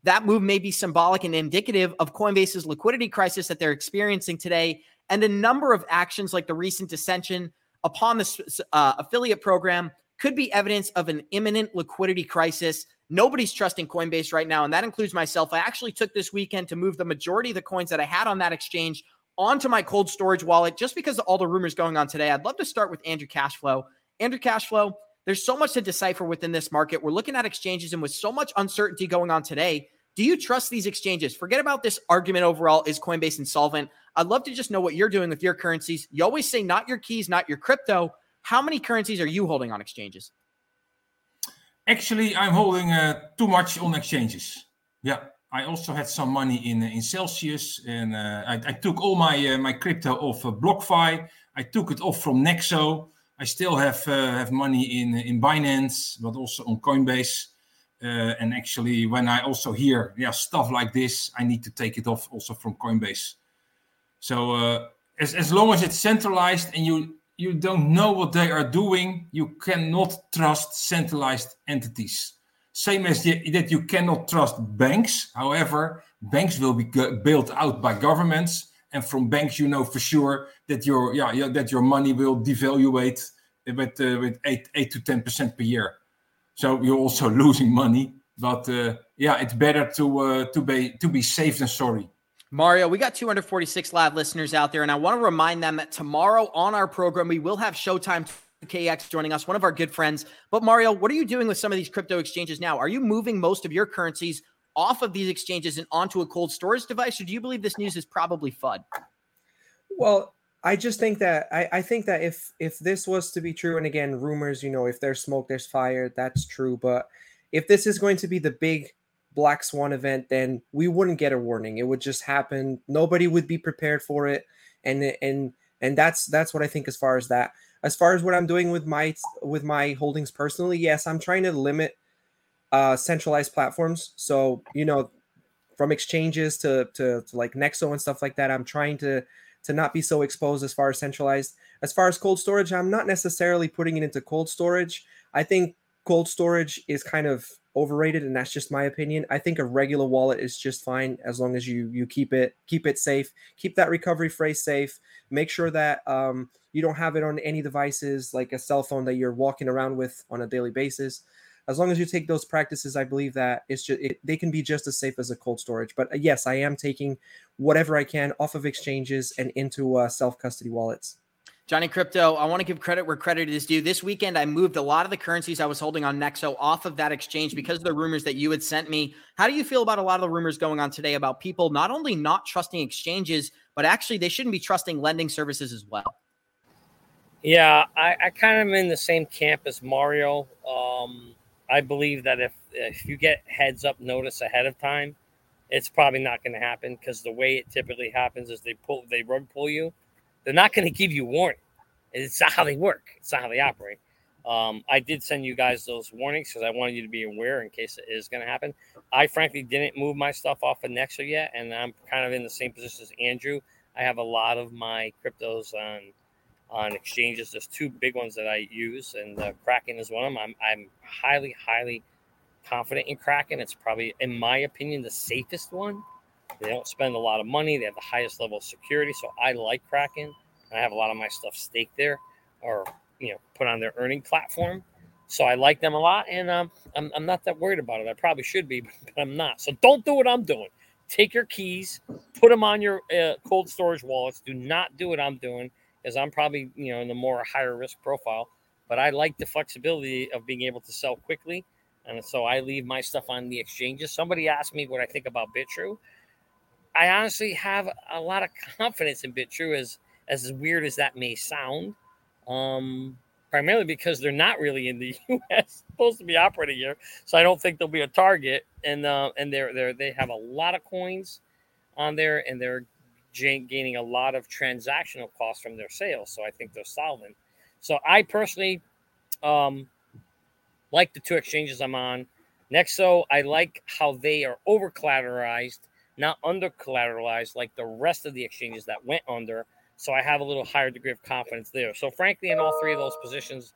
That move may be symbolic and indicative of Coinbase's liquidity crisis that they're experiencing today, and a number of actions like the recent dissension upon the uh, affiliate program could be evidence of an imminent liquidity crisis. Nobody's trusting Coinbase right now, and that includes myself. I actually took this weekend to move the majority of the coins that I had on that exchange onto my cold storage wallet just because of all the rumors going on today. I'd love to start with Andrew Cashflow. Andrew Cashflow, there's so much to decipher within this market. We're looking at exchanges, and with so much uncertainty going on today, do you trust these exchanges? Forget about this argument overall. Is Coinbase insolvent? I'd love to just know what you're doing with your currencies. You always say not your keys, not your crypto. How many currencies are you holding on exchanges? Actually, I'm holding uh, too much on exchanges. Yeah, I also had some money in in Celsius, and uh, I, I, took all my uh, my crypto off uh, BlockFi. I took it off from Nexo. I still have uh, have money in in Binance, but also on Coinbase. Uh, and actually, when I also hear yeah stuff like this, I need to take it off also from Coinbase. So uh, as as long as it's centralized and you you don't know what they are doing, you cannot trust centralized entities. Same as the, that you cannot trust banks. However, banks will be built out by governments, and from banks you know for sure that your yeah, yeah that your money will devaluate with uh, with eight eight to ten percent per year. So you're also losing money. But uh, yeah, it's better to uh, to be to be safe than sorry. Mario, we got 246 live listeners out there, and I want to remind them that tomorrow on our program, we will have Showtime KX joining us, one of our good friends. But Mario, what are you doing with some of these crypto exchanges now? Are you moving most of your currencies off of these exchanges and onto a cold storage device, or do you believe this news is probably FUD? Well, I just think that I, I think that if if this was to be true, and again, rumors, you know, if there's smoke, there's fire, that's true. But if this is going to be the big black swan event, then we wouldn't get a warning. It would just happen. Nobody would be prepared for it, and and and that's that's what I think as far as that. As far as what I'm doing with my with my holdings personally, yes, I'm trying to limit uh, centralized platforms. So you know, from exchanges to, to to like Nexo and stuff like that, I'm trying to to not be so exposed as far as centralized. As far as cold storage, I'm not necessarily putting it into cold storage. I think cold storage is kind of overrated and that's just my opinion. I think a regular wallet is just fine as long as you you keep it keep it safe. Keep that recovery phrase safe. Make sure that um, you don't have it on any devices like a cell phone that you're walking around with on a daily basis. As long as you take those practices i believe that it's just it, they can be just as safe as a cold storage. But uh, yes i am taking whatever i can off of exchanges and into uh, self custody wallets Johnny Crypto, I want to give credit where credit is due. This weekend, I moved a lot of the currencies I was holding on Nexo off of that exchange because of the rumors that you had sent me. How do you feel about a lot of the rumors going on today about people not only not trusting exchanges, but actually they shouldn't be trusting lending services as well? Yeah, I, I kind of am in the same camp as Mario. Um, I believe that if if you get heads up notice ahead of time, it's probably not going to happen because the way it typically happens is they pull they rug pull you they're not going to give you warning. It's not how they work. It's not how they operate. Um, I did send you guys those warnings because I wanted you to be aware in case it is going to happen. I frankly didn't move my stuff off of Nexo yet, and I'm kind of in the same position as Andrew. I have a lot of my cryptos on on exchanges. There's two big ones that I use, and uh, Kraken is one of them. I'm, I'm highly, highly confident in Kraken. It's probably, in my opinion, the safest one. They don't spend a lot of money. They have the highest level of security. So I like Kraken. I have a lot of my stuff staked there or, you know, put on their earning platform. So I like them a lot. And um, I'm, I'm not that worried about it. I probably should be, but I'm not. So don't do what I'm doing. Take your keys, put them on your uh, cold storage wallets. Do not do what I'm doing because I'm probably, you know, in the more higher risk profile. But I like the flexibility of being able to sell quickly. And so I leave my stuff on the exchanges. Somebody asked me what I think about Bitrue. I honestly have a lot of confidence in Bitrue, as as weird as that may sound. Um, primarily because they're not really in the U.S. supposed to be operating here, so I don't think they'll be a target. And uh, and they're they they have a lot of coins on there, and they're gaining a lot of transactional costs from their sales. So I think they're solvent. So I personally um, like the two exchanges I'm on. Nexo, I like how they are over collateralized not under collateralized like the rest of the exchanges that went under. So I have a little higher degree of confidence there. So frankly, in all three of those positions,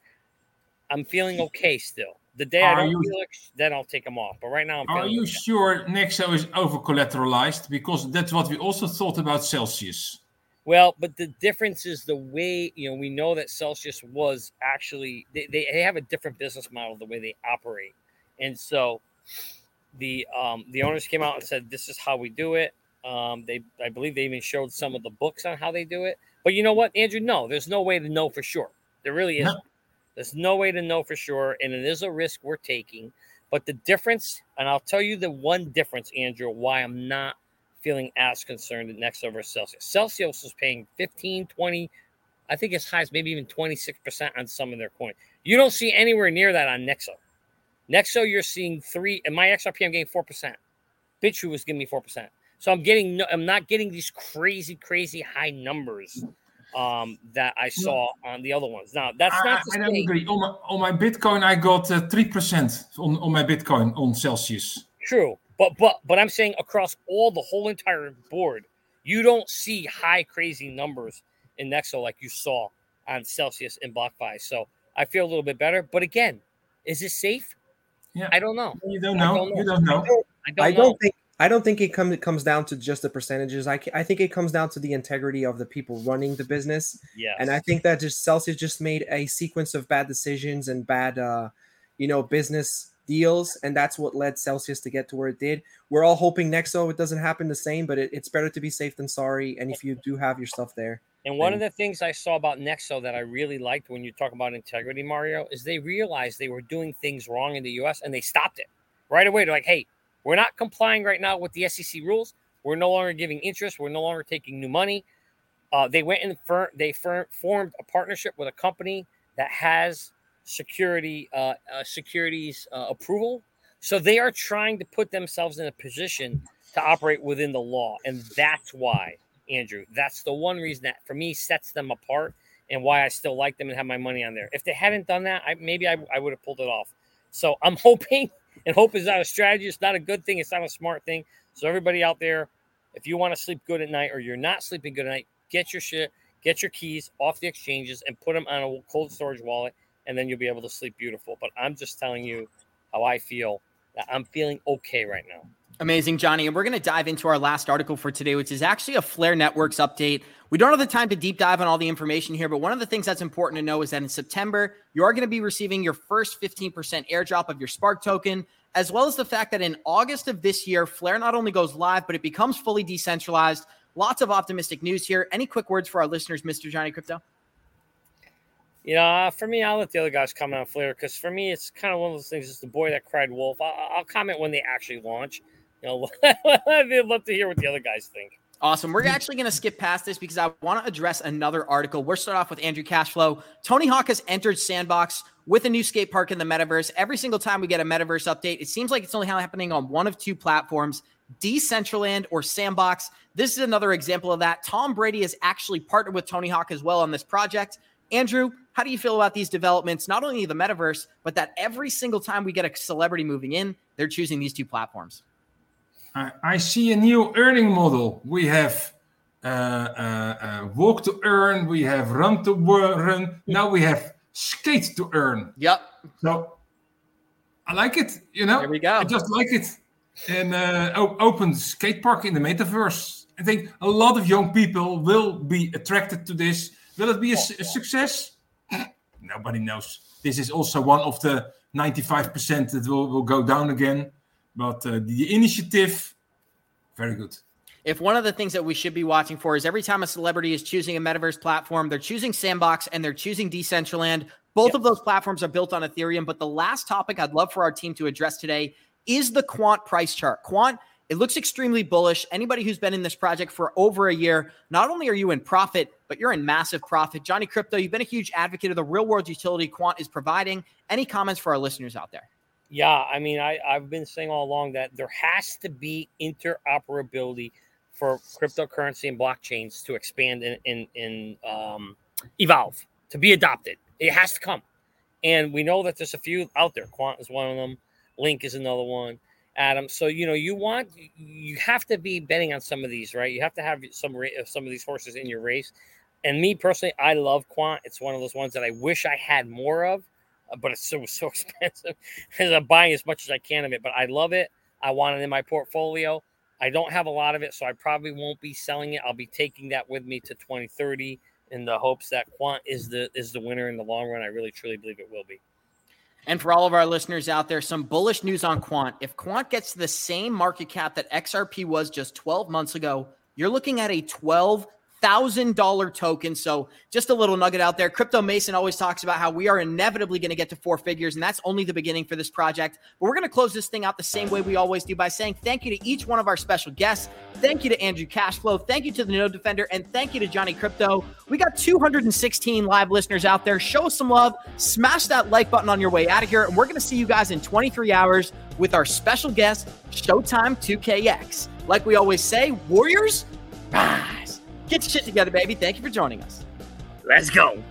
I'm feeling okay still. The day are I don't you, feel it, then I'll take them off. But right now, I'm are you okay. sure Nexo is over collateralized? Because that's what we also thought about Celsius. Well, but the difference is the way you know we know that Celsius was actually they, they have a different business model the way they operate, and so the um, the owners came out and said this is how we do it. Um, they I believe they even showed some of the books on how they do it. But you know what, Andrew? No, there's no way to know for sure. There really isn't. No. There's no way to know for sure, and it is a risk we're taking. But the difference, and I'll tell you the one difference, Andrew, why I'm not feeling as concerned at Nexo versus Celsius. Celsius is paying 15, 20, I think as high as maybe even 26% on some of their coin. You don't see anywhere near that on Nexo. Nexo, you're seeing three, and my XRP, I'm getting four percent. Bitrue was giving me four percent, so I'm getting, no, I'm not getting these crazy, crazy high numbers um, that I saw on the other ones. Now that's not. I, I don't agree. On my, on my Bitcoin, I got uh, three percent on on my Bitcoin on Celsius. True, but but but I'm saying across all the whole entire board, you don't see high crazy numbers in Nexo like you saw on Celsius and BlockFi. So I feel a little bit better. But again, is it safe? Yeah, I don't know. You don't I know. don't know. You don't know. I don't, I know. don't think I don't think it comes it comes down to just the percentages. I, I think it comes down to the integrity of the people running the business. Yes. And I think that just Celsius just made a sequence of bad decisions and bad, uh, you know, business deals, and that's what led Celsius to get to where it did. We're all hoping Nexo it doesn't happen the same, but it, it's better to be safe than sorry. And if you do have your stuff there, And one of the things I saw about Nexo that I really liked when you talk about integrity, Mario, is they realized they were doing things wrong in the US and they stopped it right away. They're like, hey, we're not complying right now with the SEC rules. We're no longer giving interest. We're no longer taking new money. Uh, they went and fir- they fir- formed a partnership with a company that has security uh, uh, securities uh, approval. So they are trying to put themselves in a position to operate within the law, and that's why Andrew. That's the one reason that for me sets them apart and why I still like them and have my money on there. If they hadn't done that, I, maybe I, I would have pulled it off. So I'm hoping, and hope is not a strategy. It's not a good thing. It's not a smart thing. So everybody out there, if you want to sleep good at night or you're not sleeping good at night, get your shit, get your keys off the exchanges and put them on a cold storage wallet, and then you'll be able to sleep beautiful. But I'm just telling you how I feel. That I'm feeling okay right now. Amazing, Johnny. And we're going to dive into our last article for today, which is actually a Flare Networks update. We don't have the time to deep dive on all the information here, but one of the things that's important to know is that in September, you are going to be receiving your first 15% airdrop of your Spark token, as well as the fact that in August of this year, Flare not only goes live, but it becomes fully decentralized. Lots of optimistic news here. Any quick words for our listeners, Mr. Johnny Crypto? You know, uh, for me, I'll let the other guys comment on Flare because for me, it's kind of one of those things. It's the boy that cried wolf. I'll comment when they actually launch. You know, I'd love to hear what the other guys think. Awesome. We're actually going to skip past this because I want to address another article. We're start off with Andrew Cashflow. Tony Hawk has entered Sandbox with a new skate park in the metaverse. Every single time we get a metaverse update, it seems like it's only happening on one of two platforms, Decentraland or Sandbox. This is another example of that. Tom Brady has actually partnered with Tony Hawk as well on this project. Andrew, how do you feel about these developments? Not only the metaverse, but that every single time we get a celebrity moving in, they're choosing these two platforms. I, I see a new earning model. We have uh, uh, uh, walk to earn, we have run to run, now we have skate to earn. Yep. So I like it, you know. There we go. I just like it. And uh, open skate park in the metaverse. I think a lot of young people will be attracted to this. Will it be a, a success? Nobody knows. This is also one of the 95% that will, will go down again. But uh, the initiative, very good. If one of the things that we should be watching for is every time a celebrity is choosing a metaverse platform, they're choosing Sandbox and they're choosing Decentraland. Both of those platforms are built on Ethereum. But the last topic I'd love for our team to address today is the Quant price chart. Quant, it looks extremely bullish. Anybody who's been in this project for over a year, not only are you in profit, but you're in massive profit. Johnny Crypto, you've been a huge advocate of the real world utility Quant is providing. Any comments for our listeners out there? Yeah, I mean, I, I've been saying all along that there has to be interoperability for cryptocurrency and blockchains to expand and in, in, um, evolve, to be adopted. It has to come. And we know that there's a few out there. Quant is one of them. Link is another one. Atom. So you know, you want you have to be betting on some of these, right? You have to have some some of these horses in your race. And me personally, I love Quant. It's one of those ones that I wish I had more of, but it's so so expensive. I'm buying as much as I can of it, but I love it. I want it in my portfolio. I don't have a lot of it, so I probably won't be selling it. I'll be taking that with me to 2030 in the hopes that Quant is the is the winner in the long run. I really truly believe it will be. And for all of our listeners out there, some bullish news on Quant. If Quant gets to the same market cap that XRP was just 12 months ago, you're looking at a $12,000 token. So just a little nugget out there. Crypto Mason always talks about how we are inevitably going to get to four figures, and that's only the beginning for this project. But we're going to close this thing out the same way we always do by saying thank you to each one of our special guests. Thank you to Andrew Cashflow. Thank you to the Node Defender. And thank you to Johnny Crypto. We got 216 live listeners out there. Show us some love. Smash that like button on your way out of here. And we're going to see you guys in 23 hours with our special guest, Showtime 2KX. Like we always say, Warriors, rise. Get your shit together, baby. Thank you for joining us. Let's go.